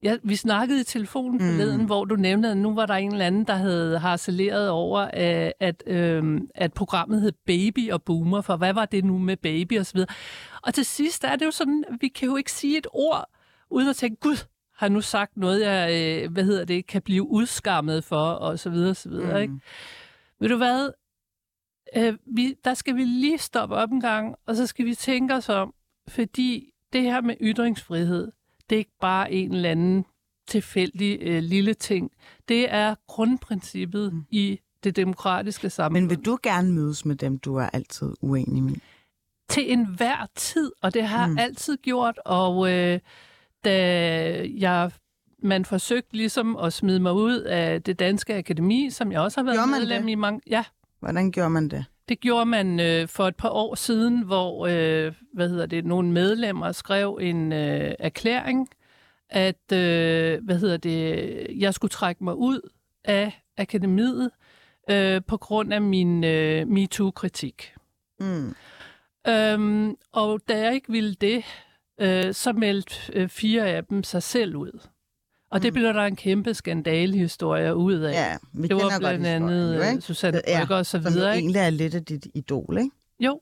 Ja, vi snakkede i telefonen forleden, mm. hvor du nævnte, at nu var der en eller anden, der havde harceleret over, at, at, øhm, at programmet hed Baby og Boomer, for hvad var det nu med baby og så videre. Og til sidst er det jo sådan, vi kan jo ikke sige et ord, uden at tænke, gud, har nu sagt noget, jeg øh, hvad hedder det, kan blive udskammet for, og så videre, og så videre. Mm. Ikke? Ved du hvad? Øh, vi, der skal vi lige stoppe op en gang, og så skal vi tænke os om, fordi det her med ytringsfrihed, det er ikke bare en eller anden tilfældig øh, lille ting. Det er grundprincippet mm. i det demokratiske samfund. Men vil du gerne mødes med dem, du er altid uenig med? Til enhver tid, og det har mm. jeg altid gjort, og øh, da jeg man forsøgte ligesom at smide mig ud af det danske akademi, som jeg også har været medlem i mange... Ja. Hvordan gjorde man det? Det gjorde man øh, for et par år siden, hvor øh, hvad hedder det, nogle medlemmer skrev en øh, erklæring, at øh, hvad hedder det, jeg skulle trække mig ud af akademiet øh, på grund af min øh, MeToo-kritik. Mm. Øhm, og da jeg ikke ville det, øh, så meldte øh, fire af dem sig selv ud. Og det mm. blev der en kæmpe skandalehistorie ud af. Ja, vi det var blandt andet jo, ikke? Susanne Brygger ja, og så videre. Som egentlig er lidt af dit idol, ikke? Jo,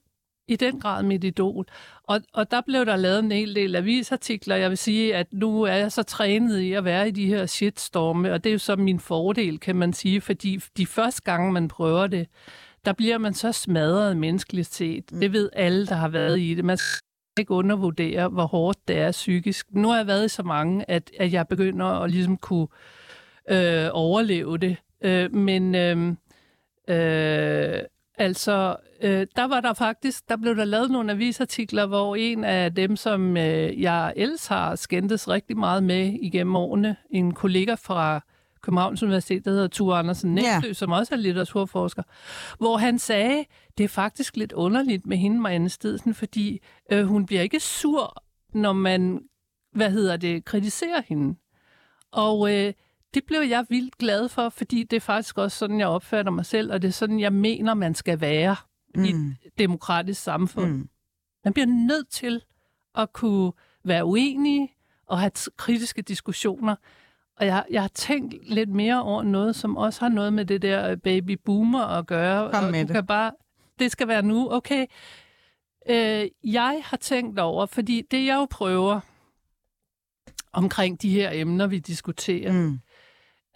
i den grad mit idol. Og, og der blev der lavet en hel del avisartikler. Jeg vil sige, at nu er jeg så trænet i at være i de her shitstorme, og det er jo så min fordel, kan man sige, fordi de første gange, man prøver det, der bliver man så smadret menneskeligt set. Mm. Det ved alle, der har været i det. Man ikke undervurdere, hvor hårdt det er psykisk. Nu har jeg været i så mange, at, at jeg begynder at ligesom kunne øh, overleve det. Øh, men øh, Øh, altså, øh, der var der faktisk, der blev der lavet nogle avisartikler, hvor en af dem, som øh, jeg ellers har skændtes rigtig meget med igennem årene, en kollega fra Københavns Universitet, der hedder Ture Andersen Næsø, Ja. som også er litteraturforsker, hvor han sagde, det er faktisk lidt underligt med hende, Marianne Stedsen, fordi øh, hun bliver ikke sur, når man, hvad hedder det, kritiserer hende. Og øh, det blev jeg vildt glad for, fordi det er faktisk også sådan, jeg opfatter mig selv, og det er sådan, jeg mener, man skal være mm. i et demokratisk samfund. Mm. Man bliver nødt til at kunne være uenig og have kritiske diskussioner. Og jeg, jeg har tænkt lidt mere over noget, som også har noget med det der baby boomer at gøre. Kom og med du det. Kan bare, det skal være nu, okay. Øh, jeg har tænkt over, fordi det jeg jo prøver omkring de her emner, vi diskuterer, Mm.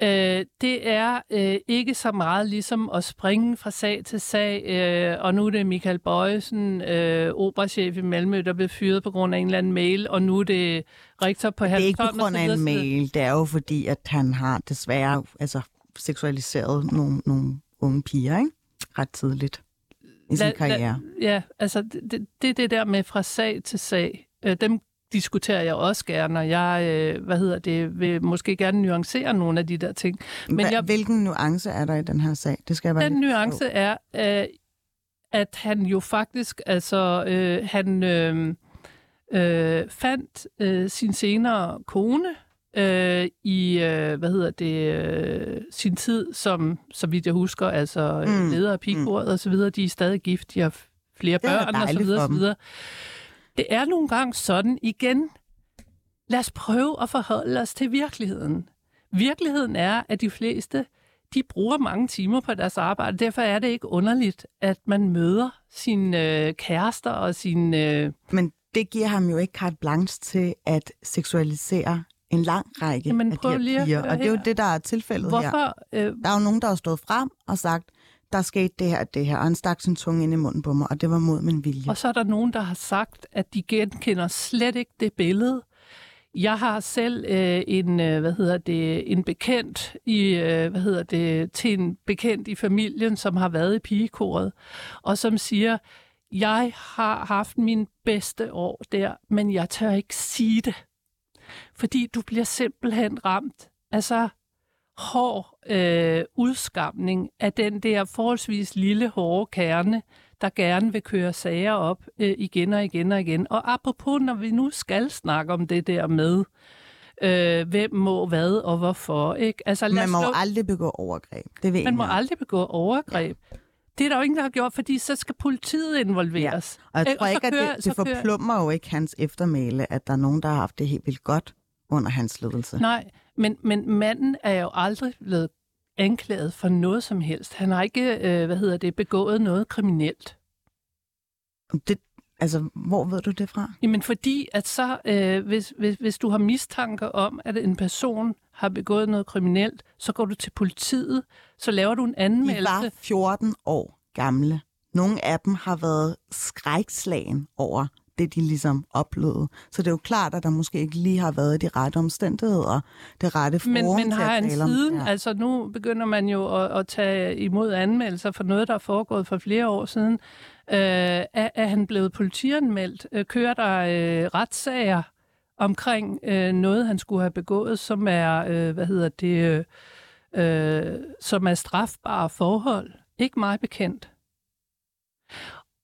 Øh, det er øh, ikke så meget ligesom at springe fra sag til sag, øh, og nu er det Michael Bøjsen, øh, operachef i Malmø, der blev fyret på grund af en eller anden mail, og nu er det rektor på Det er ikke på grund af en mail. Det er jo fordi, at han har desværre altså, seksualiseret nogle, nogle unge piger, ikke? Ret tidligt i sin Lad- karriere. lad- Ja, altså det, det, det der med fra sag til sag. Øh, dem diskuterer jeg også gerne, og jeg, øh, hvad hedder det, vil måske gerne nuancere nogle af de der ting. Men Hva, jeg, Hvilken nuance er der i den her sag? Det skal jeg bare Den nuance er, øh, at han jo faktisk, altså, øh, han øh, øh, fandt øh, sin senere kone øh, i, øh, hvad hedder det, øh, sin tid som, så vidt jeg husker, altså Mm, mm. leder af pigordet og så videre. De er stadig gift, de har flere Det børn og så videre, så videre. Det er nogle gange sådan igen. Lad os prøve at forholde os til virkeligheden. Virkeligheden er, at de fleste de bruger mange timer på deres arbejde. Derfor er det ikke underligt, at man møder sine øh, kærester og sine... Øh, Men det giver ham jo ikke carte blanche til at seksualisere en lang række Jamen, af de her piger. Og det er jo her. det, der er tilfældet her. hvorfor... Øh, Der er jo nogen, der har stået frem og sagt, der skete det her det her, og han stak sin tunge ind i munden på mig, og det var mod min vilje. og så er der nogen, der har sagt, at de genkender slet ikke det billede. Jeg har selv øh, en, øh, hvad hedder det, en bekendt i, øh, hvad hedder det, til en bekendt i familien, som har været i pigekoret, og som siger, jeg har haft min bedste år der, men jeg tør ikke sige det. Fordi du bliver simpelthen ramt. Altså, hård øh, udskamning af den der forholdsvis lille, hårde kerne, der gerne vil køre sager op øh, igen og igen og igen. Og apropos, når vi nu skal snakke om det der med, øh, hvem må hvad og hvorfor. Ikke? Altså, lad Man må slå- aldrig begå overgreb. Det ved man må aldrig begå overgreb. Det er der jo ingen, der har gjort, fordi så skal politiet involveres. Og jeg Ikke? tror så ikke, at kører- det, det kører- forplummer jo ikke hans eftermæle, at der er nogen, der har haft det helt vildt godt under hans ledelse. Nej, men, men manden er jo aldrig blevet anklaget for noget som helst. Han har ikke, øh, hvad hedder det, begået noget kriminelt. Det, altså, hvor ved du det fra? Jamen fordi, at så, øh, hvis, hvis, hvis du har mistanke om, at en person har begået noget kriminelt, så går du til politiet, så laver du en De anmeldelse. var 14 år gamle. Nogle af dem har været skrækslagen over det, de ligesom oplevede. Så det er jo klart, at der måske ikke lige har været de rette omstændigheder, det rette forum Men, men har han siden, her. altså nu begynder man jo at, at tage imod anmeldelser for noget, der er foregået for flere år siden. Øh, er, er han blevet politianmeldt? Øh, kører der øh, retssager omkring øh, noget, han skulle have begået, som er, øh, hvad hedder det, øh, øh, som er strafbare forhold? Ikke meget bekendt.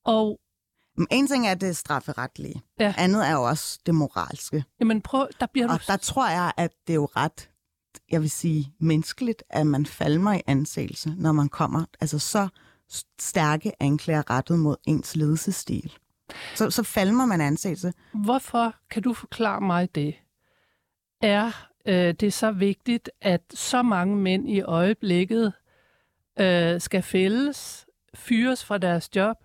Og en ting er det strafferetlige. Ja. Andet er jo også det moralske. jamen prøv, der bliver du... Og der tror jeg, at det er jo ret, jeg vil sige, menneskeligt, at man falmer i anseelse, når man kommer altså så stærke anklager rettet mod ens ledelsesstil. Så, så falmer man anseelse. Hvorfor kan du forklare mig det? Er øh, det så vigtigt, at så mange mænd i øjeblikket øh, skal fældes, fyres fra deres job,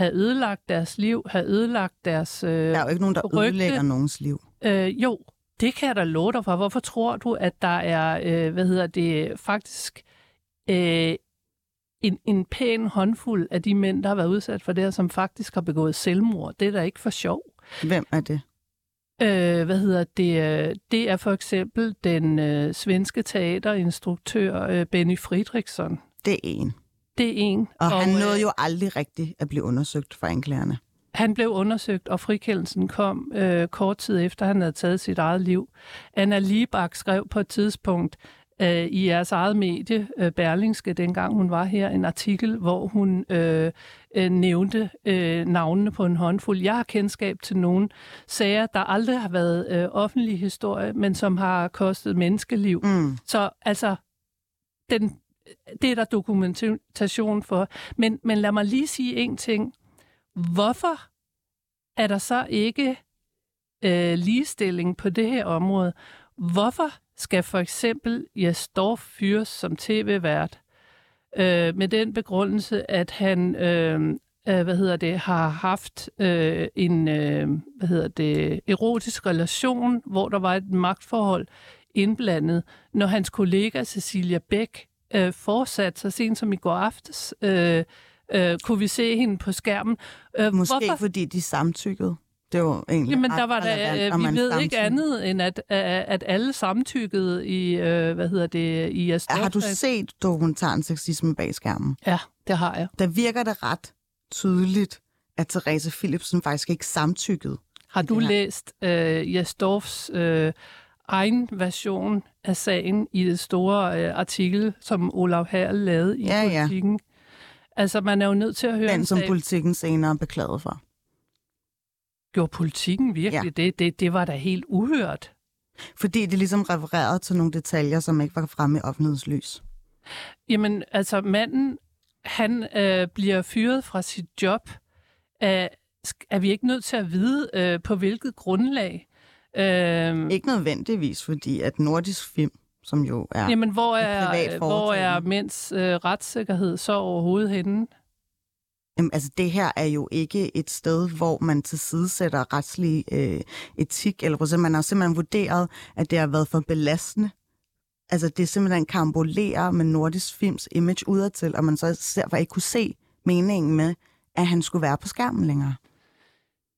have ødelagt deres liv, have ødelagt deres... Øh, Der er jo ikke nogen, der Rygte. ødelægger nogens liv. øh, jo, det kan jeg da love dig for. Hvorfor tror du, at der er, øh, hvad hedder det, faktisk øh, en, en pæn håndfuld af de mænd, der har været udsat for det her, som faktisk har begået selvmord? Det er da ikke for sjov. Hvem er det? Øh, hvad hedder det? Det er for eksempel den øh, svenske teaterinstruktør øh, Benny Fridriksson. Det er en. Det er en. Og, og han øh, nåede jo aldrig rigtigt at blive undersøgt for anklagerne. Han blev undersøgt, og frikendelsen kom øh, kort tid efter, han havde taget sit eget liv. Anna Libak skrev på et tidspunkt øh, i jeres eget medie, øh, Berlingske, dengang hun var her, en artikel, hvor hun øh, øh, nævnte øh, navnene på en håndfuld. Jeg har kendskab til nogle sager, der aldrig har været øh, offentlig historie, men som har kostet menneskeliv. Mm. Så altså, den, det er der dokumentation for. Men, men lad mig lige sige en ting. Hvorfor er der så ikke øh, ligestilling på det her område? Hvorfor skal for eksempel Jes Dorf fyres som tv-vært øh, med den begrundelse, at han øh, øh, hvad hedder det, har haft øh, en øh, hvad hedder det, erotisk relation, hvor der var et magtforhold indblandet, når hans kollega Cecilia Bæk øh, fortsatte så sent som i går aftes, øh, øh, kunne vi se hende på skærmen. Øh, Måske hvorfor? fordi de samtykkede. Det var egentlig Jamen, der var der, om vi ved ikke samtykker. andet, end at, at alle samtykkede i, øh, hvad hedder det, i jeres Har du set dokumentaren Sexisme bag skærmen? Ja, det har jeg. Der virker det ret tydeligt, at Therese Philipsen faktisk ikke samtykkede. Har du læst øh, Jes Dorfs øh, egen version af sagen i det store øh, artikel, som Olav Herl lavede i Ja, ja. politikken? Altså, man er jo nødt til at høre Den, en som sag. politikken senere beklagede for. Gjorde politikken virkelig ja. det? det? Det var da helt uhørt. Fordi det ligesom refererede til nogle detaljer, som ikke var fremme i offentlighedslys. Jamen, altså, manden, han øh, bliver fyret fra sit job. Er, er vi ikke nødt til at vide, øh, på hvilket grundlag? Øh, Ikke nødvendigvis, fordi at Nordisk Film, som jo er... Jamen, hvor er, hvor er mænds øh, retssikkerhed så overhovedet henne? Jamen, altså, det her er jo ikke et sted, hvor man tilsidesætter retslig øh, etik, eller man har simpelthen vurderet, at det har været for belastende. Altså, det simpelthen kambolere med Nordisk Films image udadtil, og man så derfor ikke kunne se meningen med, at han skulle være på skærmen længere.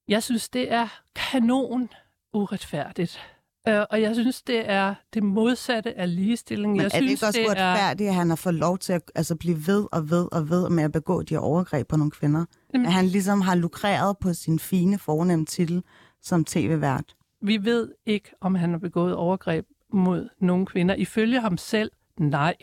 Jeg synes, det er kanon uretfærdigt. Øh, og jeg synes, det er det modsatte af ligestilling. Men jeg er det synes, ikke også det er, uretfærdigt, at han har fået lov til at altså, blive ved og ved og ved med at begå de overgreb på nogle kvinder? Jamen- At han ligesom har lukreret på sin fine, fornemme titel som tv-vært? vi ved ikke, om han har begået overgreb mod nogle kvinder. Ifølge ham selv, nej.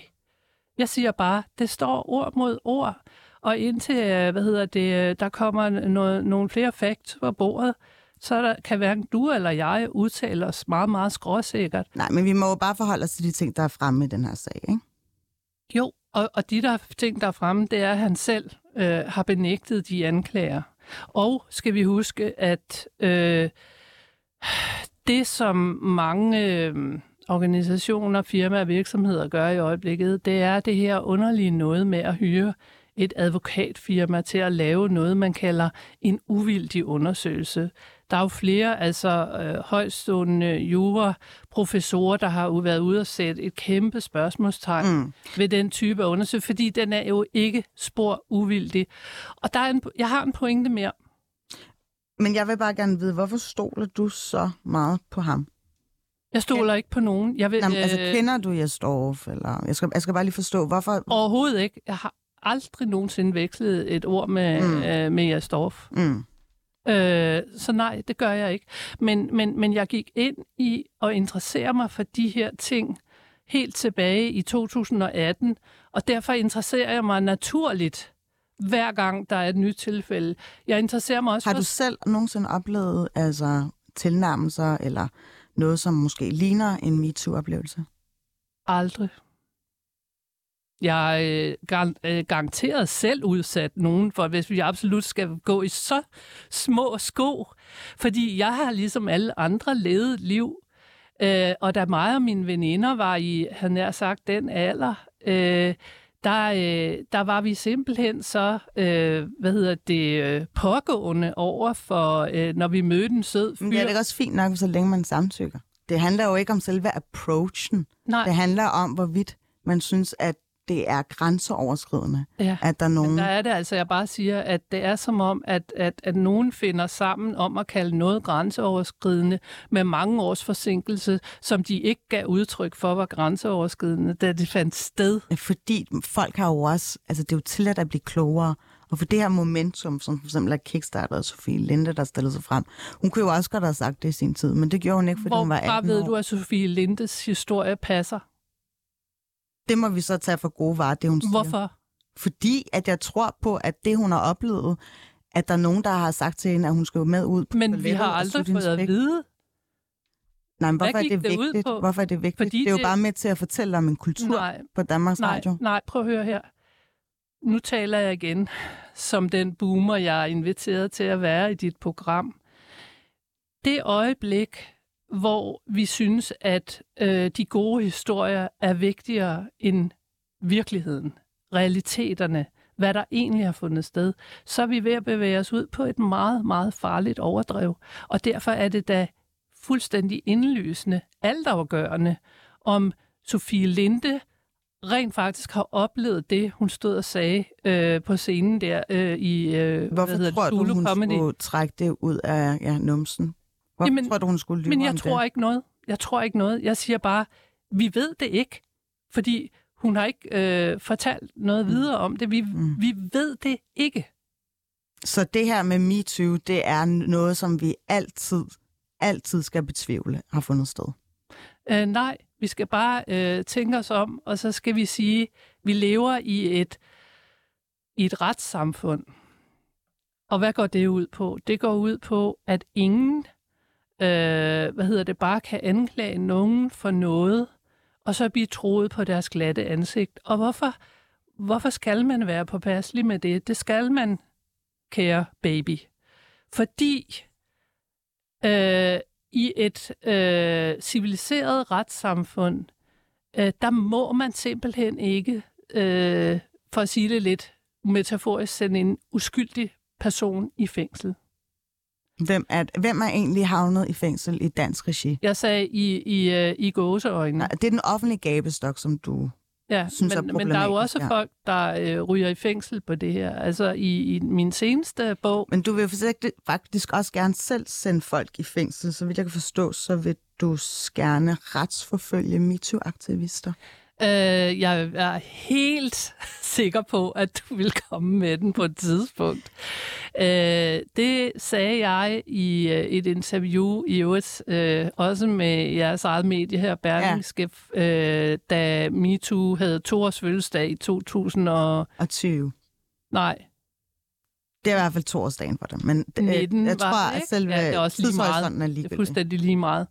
Jeg siger bare, det står ord mod ord. Og indtil, øh, hvad hedder det, øh, der kommer noget, nogle flere facts på bordet, så der, kan hverken du eller jeg udtale os meget, meget skråsikkert. Nej, men vi må jo bare forholde os til de ting, der er fremme i den her sag, ikke? Jo, og, og de der ting, der er fremme, det er, at han selv øh, har benægtet de anklager. Og skal vi huske, at øh, det, som mange øh, organisationer, firmaer og virksomheder gør i øjeblikket, det er det her underlige noget med at hyre et advokatfirma til at lave noget, man kalder en uvildig undersøgelse. Der er jo flere altså øh, højstående juraprofessorer, der har været ude og sætte et kæmpe spørgsmålstegn mm. ved den type undersøgelse, fordi den er jo ikke spor uvildig. Og der er en, jeg har en pointe mere. Men jeg vil bare gerne vide, hvorfor stoler du så meget på ham? Jeg stoler ikke på nogen. Jeg vil, Jamen, altså, øh, kender du Jes Dorf? Eller? Jeg, skal, jeg skal bare lige forstå, hvorfor... Overhovedet ikke. Jeg har aldrig nogensinde vekslet et ord med, Mm. øh, med jeres Dorf. Mm. Øh, så nej, det gør jeg ikke. Men, men, men jeg gik ind i at interessere mig for de her ting helt tilbage i 2018, og derfor interesserer jeg mig naturligt hver gang der er et nyt tilfælde. Jeg interesserer mig også Har for... du selv nogensinde oplevet altså, tilnærmelser, eller noget, som måske ligner en MeToo-oplevelse? Aldrig. Jeg øh, gar- øh, garanteret selv udsat nogen for, hvis vi absolut skal gå i så små sko. Fordi jeg har ligesom alle andre levet et liv. Øh, og da mig og mine veninder var i, han nær sagt, den alder, øh, der, øh, der var vi simpelthen så, øh, hvad hedder det, øh, pågående over for, øh, når vi mødte en sød fyr. Men det er da også fint nok, så længe man samtykker. Det handler jo ikke om selve approachen. Nej. Det handler om, hvorvidt man synes, at det er grænseoverskridende, Ja. at der er nogen... Der er det altså, jeg bare siger, at det er som om, at, at, at nogen finder sammen om at kalde noget grænseoverskridende med mange års forsinkelse, som de ikke gav udtryk for var grænseoverskridende, da det fandt sted. Fordi folk har jo også... Altså, det er jo tilladt at blive klogere. Og for det her momentum, som for eksempel er Kickstarter og Sofie Linde, der stillede sig frem, hun kunne jo også godt have sagt det i sin tid, men det gjorde hun ikke, fordi hun var Hvorfra 18 ved år. du, at Sofie Lindes historie passer? Det må vi så tage for gode varer, det hun siger. Hvorfor? Fordi at jeg tror på, at det, hun har oplevet, at der er nogen, der har sagt til hende, at hun skal med ud på Men vi har aldrig fået at vide. Nej, men hvorfor er det det vigtigt? på? Hvorfor er det vigtigt? Fordi det er jo det- bare med til at fortælle om en kultur Nej, på Danmarks nej, Radio. nej, prøv at høre her. Nu taler jeg igen som den boomer, jeg er inviteret til at være i dit program. Det øjeblik, hvor vi synes, at øh, de gode historier er vigtigere end virkeligheden, realiteterne, hvad der egentlig har fundet sted, så er vi ved at bevæge os ud på et meget, meget farligt overdrev. Og derfor er det da fuldstændig indlysende, altafgørende, om Sofie Linde rent faktisk har oplevet det, hun stod og sagde øh, på scenen der øh, i øh, Hvorfor hvad hedder tror det, du, Zulu hun Comedy. skulle trække det ud af ja, numsen? Hvorfor Jamen, tror du, hun skulle lyve Men jeg tror det? ikke noget. Jeg tror ikke noget. Jeg siger bare, vi ved det ikke, fordi hun har ikke øh, fortalt noget Mm. videre om det. Vi, Mm. vi ved det ikke. Så det her med MeToo, det er noget, som vi altid, altid skal betvivle har fundet sted. Øh, nej, vi skal bare øh, tænke os om, og så skal vi sige, vi lever i et, i et retssamfund. Og hvad går det ud på? Det går ud på, at ingen, øh, hvad hedder det, bare kan anklage nogen for noget, og så blive troet på deres glatte ansigt. Og hvorfor, hvorfor skal man være påpasselig med det? Det skal man, kære baby. Fordi øh, i et øh, civiliseret retssamfund, øh, der må man simpelthen ikke, øh, for at sige det lidt metaforisk, sende en uskyldig person i fængsel. Hvem er, hvem er egentlig havnet i fængsel i dansk regi? Jeg sagde i, i, øh, i gåseøjne. Nej, det er den offentlige gabestok, som du... ja, synes er men, men der er jo problematisk, også ja. folk, der øh, ryger i fængsel på det her. Altså i, i min seneste bog, Men du vil faktisk- faktisk også gerne selv sende folk i fængsel, så vidt jeg kan forstå, så vil du gerne retsforfølge MeToo-aktivister. Øh, jeg er helt sikker på, at du vil komme med den på et tidspunkt. Øh, det sagde jeg i øh, et interview i øvrigt, øh, også med jeres eget medie her, Berlingske, ja. øh, da MeToo havde to års fødselsdag i 2000 og... Og 20. Nej, Det er i hvert fald toårsdagen for dem. Men øh, 19 jeg var tror, det, at selve Ja, det er også lige meget. er Det er fuldstændig lige meget.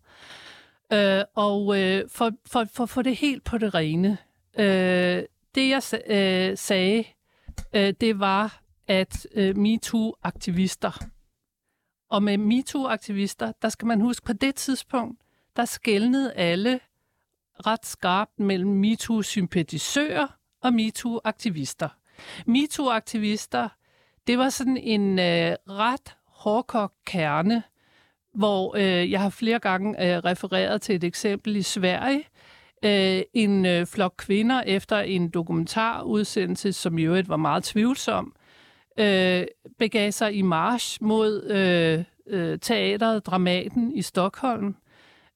Øh, og øh, for, for, for, for det helt på det rene, øh, det jeg øh, sagde, øh, det var, at øh, MeToo-aktivister, og med MeToo-aktivister, der skal man huske, på det tidspunkt, der skældnede alle ret skarpt mellem MeToo-sympatisører og MeToo-aktivister. MeToo-aktivister, det var sådan en øh, ret hårdkogt kerne, hvor øh, jeg har flere gange øh, refereret til et eksempel i Sverige. Øh, en øh, flok kvinder efter en dokumentarudsendelse, som i øvrigt var meget tvivlsom, øh, begav sig i march mod øh, øh, teateret Dramaten i Stockholm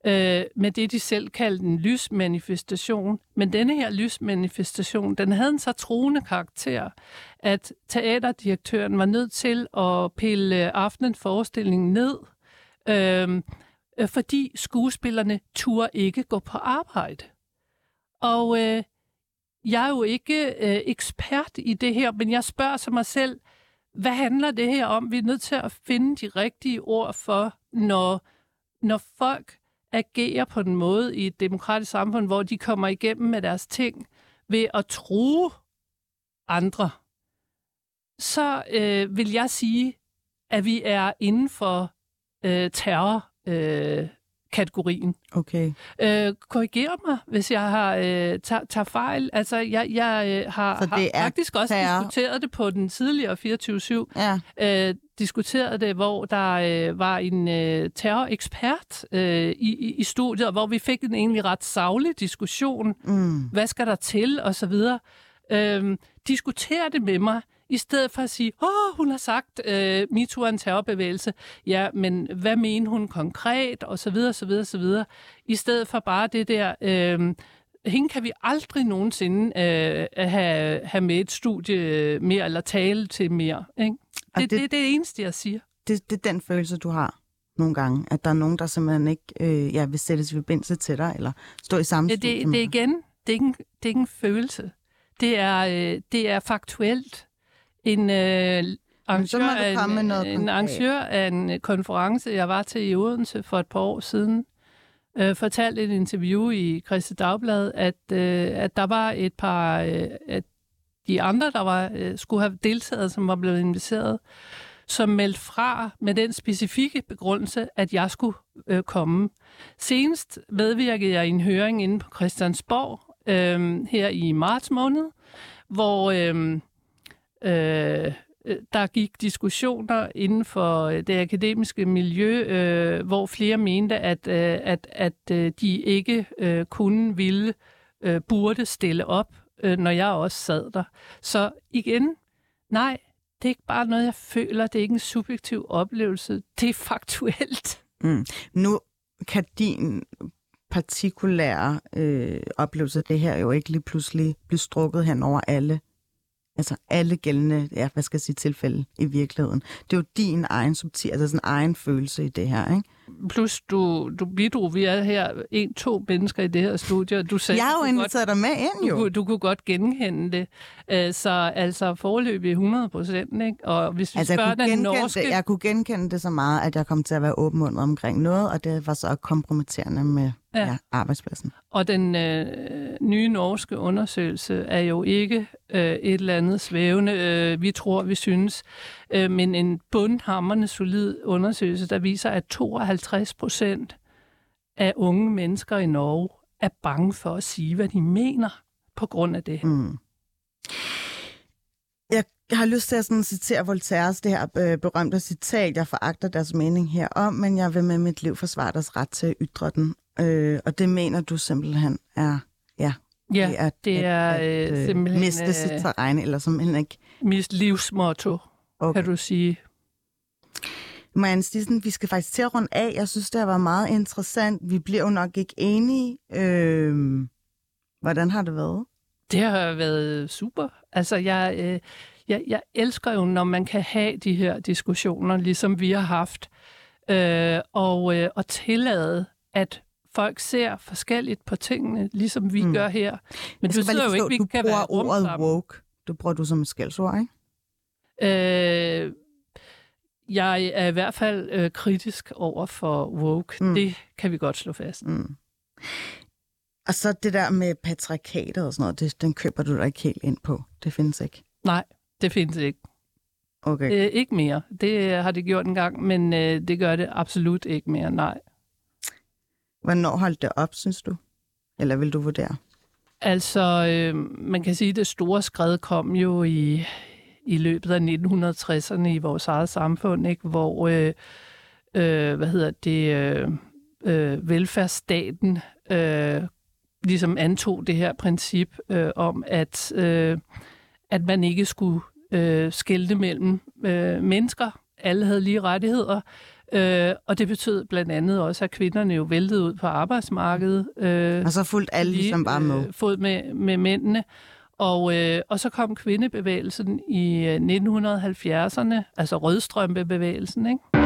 øh, med det, de selv kaldte en lysmanifestation. Men denne her lysmanifestation, den havde en så truende karakter, at teaterdirektøren var nødt til at pille øh, aftenens forestilling ned, Øhm, øh, fordi skuespillerne turde ikke gå på arbejde. Og øh, jeg er jo ikke øh, ekspert i det her, men jeg spørger så mig selv, hvad handler det her om? Vi er nødt til at finde de rigtige ord for, når, når folk agerer på den måde i et demokratisk samfund, hvor de kommer igennem med deres ting ved at true andre, så øh, vil jeg sige, at vi er inden for øh, terror. Øh, kategorien. Okay. Øh, korriger mig, hvis jeg har øh, tager, tager fejl. Altså, jeg, jeg øh, har, har faktisk også terror. diskuteret det på den tidligere 24-7 Ja, øh, diskuterede det, hvor der øh, var en øh, terrorekspert øh, i, i, i studiet, og hvor vi fik en egentlig ret savlig diskussion. mm. Hvad skal der til, og så videre. øh, diskutere det med mig, i stedet for at sige, åh, hun har sagt, øh, MeToo er en terrorbevægelse. Ja, men hvad mener hun konkret? Og så videre, så videre, så videre. I stedet for bare det der, øh, hende kan vi aldrig nogensinde øh, have, have med et studie mere, eller tale til mere. Ikke? Det, det, det, er det eneste, jeg siger. Det, det er den følelse, du har nogle gange, at der er nogen, der simpelthen ikke øh, ja, vil sættes i forbindelse til dig, eller stå i samme det, det, det er igen, det er, ikke en, det er ikke en følelse. Det er, øh, det er faktuelt. En øh, arrangør, af en, en arrangør af en konference, jeg var til i Odense for et par år siden, øh, fortalte et interview i Christi Dagblad, at, øh, at der var et par øh, at de andre, der var, øh, skulle have deltaget, som var blevet inviteret, som meldte fra med den specifikke begrundelse, at jeg skulle øh, komme. Senest medvirkede jeg i en høring inde på Christiansborg øh, her i marts måned, hvor øh, Øh, øh, der gik diskussioner inden for øh, det akademiske miljø, øh, hvor flere mente, at, øh, at, at øh, de ikke øh, kunne, ville, øh, burde stille op, øh, når jeg også sad der. Så igen, nej, det er ikke bare noget, jeg føler. Det er ikke en subjektiv oplevelse. Det er faktuelt. Mm. Nu kan din partikulære øh, oplevelse af det her jo ikke lige pludselig blive strukket hen over alle altså alle gældende, ja, hvad skal jeg sige, tilfælde i virkeligheden. Det er jo din egen subtil, altså sådan egen følelse i det her, ikke? Plus, du, du bidrog, vi er her en, to mennesker i det her studie, og du sagde... Jeg har jo inviteret dig med ind, jo. Du, du kunne godt genkende det. Uh, så altså forløb i 100 procent, ikke? Og hvis vi altså, spørger den norske... Det, jeg kunne genkende det så meget, at jeg kom til at være åben omkring noget, og det var så kompromitterende med ja. Ja, arbejdspladsen. Og den øh, nye norske undersøgelse er jo ikke øh, et eller andet svævende, øh, vi tror, vi synes, øh, men en bundhammerne solid undersøgelse, der viser, at 52 procent af unge mennesker i Norge er bange for at sige, hvad de mener på grund af det. Mm. Jeg har lyst til at sådan citere Voltaires, det her øh, berømte citat, jeg foragter deres mening herom, men jeg vil med mit liv forsvare deres ret til at ytre den. Øh, og det mener du simpelthen er, ja, ja det er, det er at, at, øh, simpelthen... Miste sit terræn, eller simpelthen ikke... Mit livsmotto, okay. kan du sige. Marianne Stissen, vi skal faktisk til at runde af. Jeg synes, det har været meget interessant. Vi bliver jo nok ikke enige. Øh, hvordan har det været? Det har været super. Altså, jeg, øh, jeg, jeg elsker jo, når man kan have de her diskussioner, ligesom vi har haft, øh, og, øh, og tillade, at folk ser forskelligt på tingene, ligesom vi mm. gør her. Men det betyder jo ikke, vi du kan være ordet sammen. woke. Du bruger du som et skældsord, ikke? Øh, jeg er i hvert fald øh, kritisk over for woke. Mm. Det kan vi godt slå fast. Mm. Og så det der med patriarkatet og sådan noget, det, den køber du da ikke helt ind på. Det findes ikke. Nej, det findes ikke. Okay. Øh, ikke mere. Det har det gjort en gang, men øh, det gør det absolut ikke mere, nej. Hvornår holdt det op, synes du? Eller vil du vurdere? Altså, øh, man kan sige, at det store skred kom jo i, i løbet af 1960'erne i vores eget samfund, ikke? hvor øh, øh, hvad hedder det, øh, øh, velfærdsstaten øh, ligesom antog det her princip øh, om, at, øh, at man ikke skulle øh, skælde mellem øh, mennesker. Alle havde lige rettigheder. Øh, og det betød blandt andet også, at kvinderne jo væltede ud på arbejdsmarkedet. Øh, og så fuldt alle lige, ligesom bare med. Øh, fod med, med mændene. Og, øh, og så kom kvindebevægelsen i 1970'erne, øh, altså rødstrømpebevægelsen, ikke?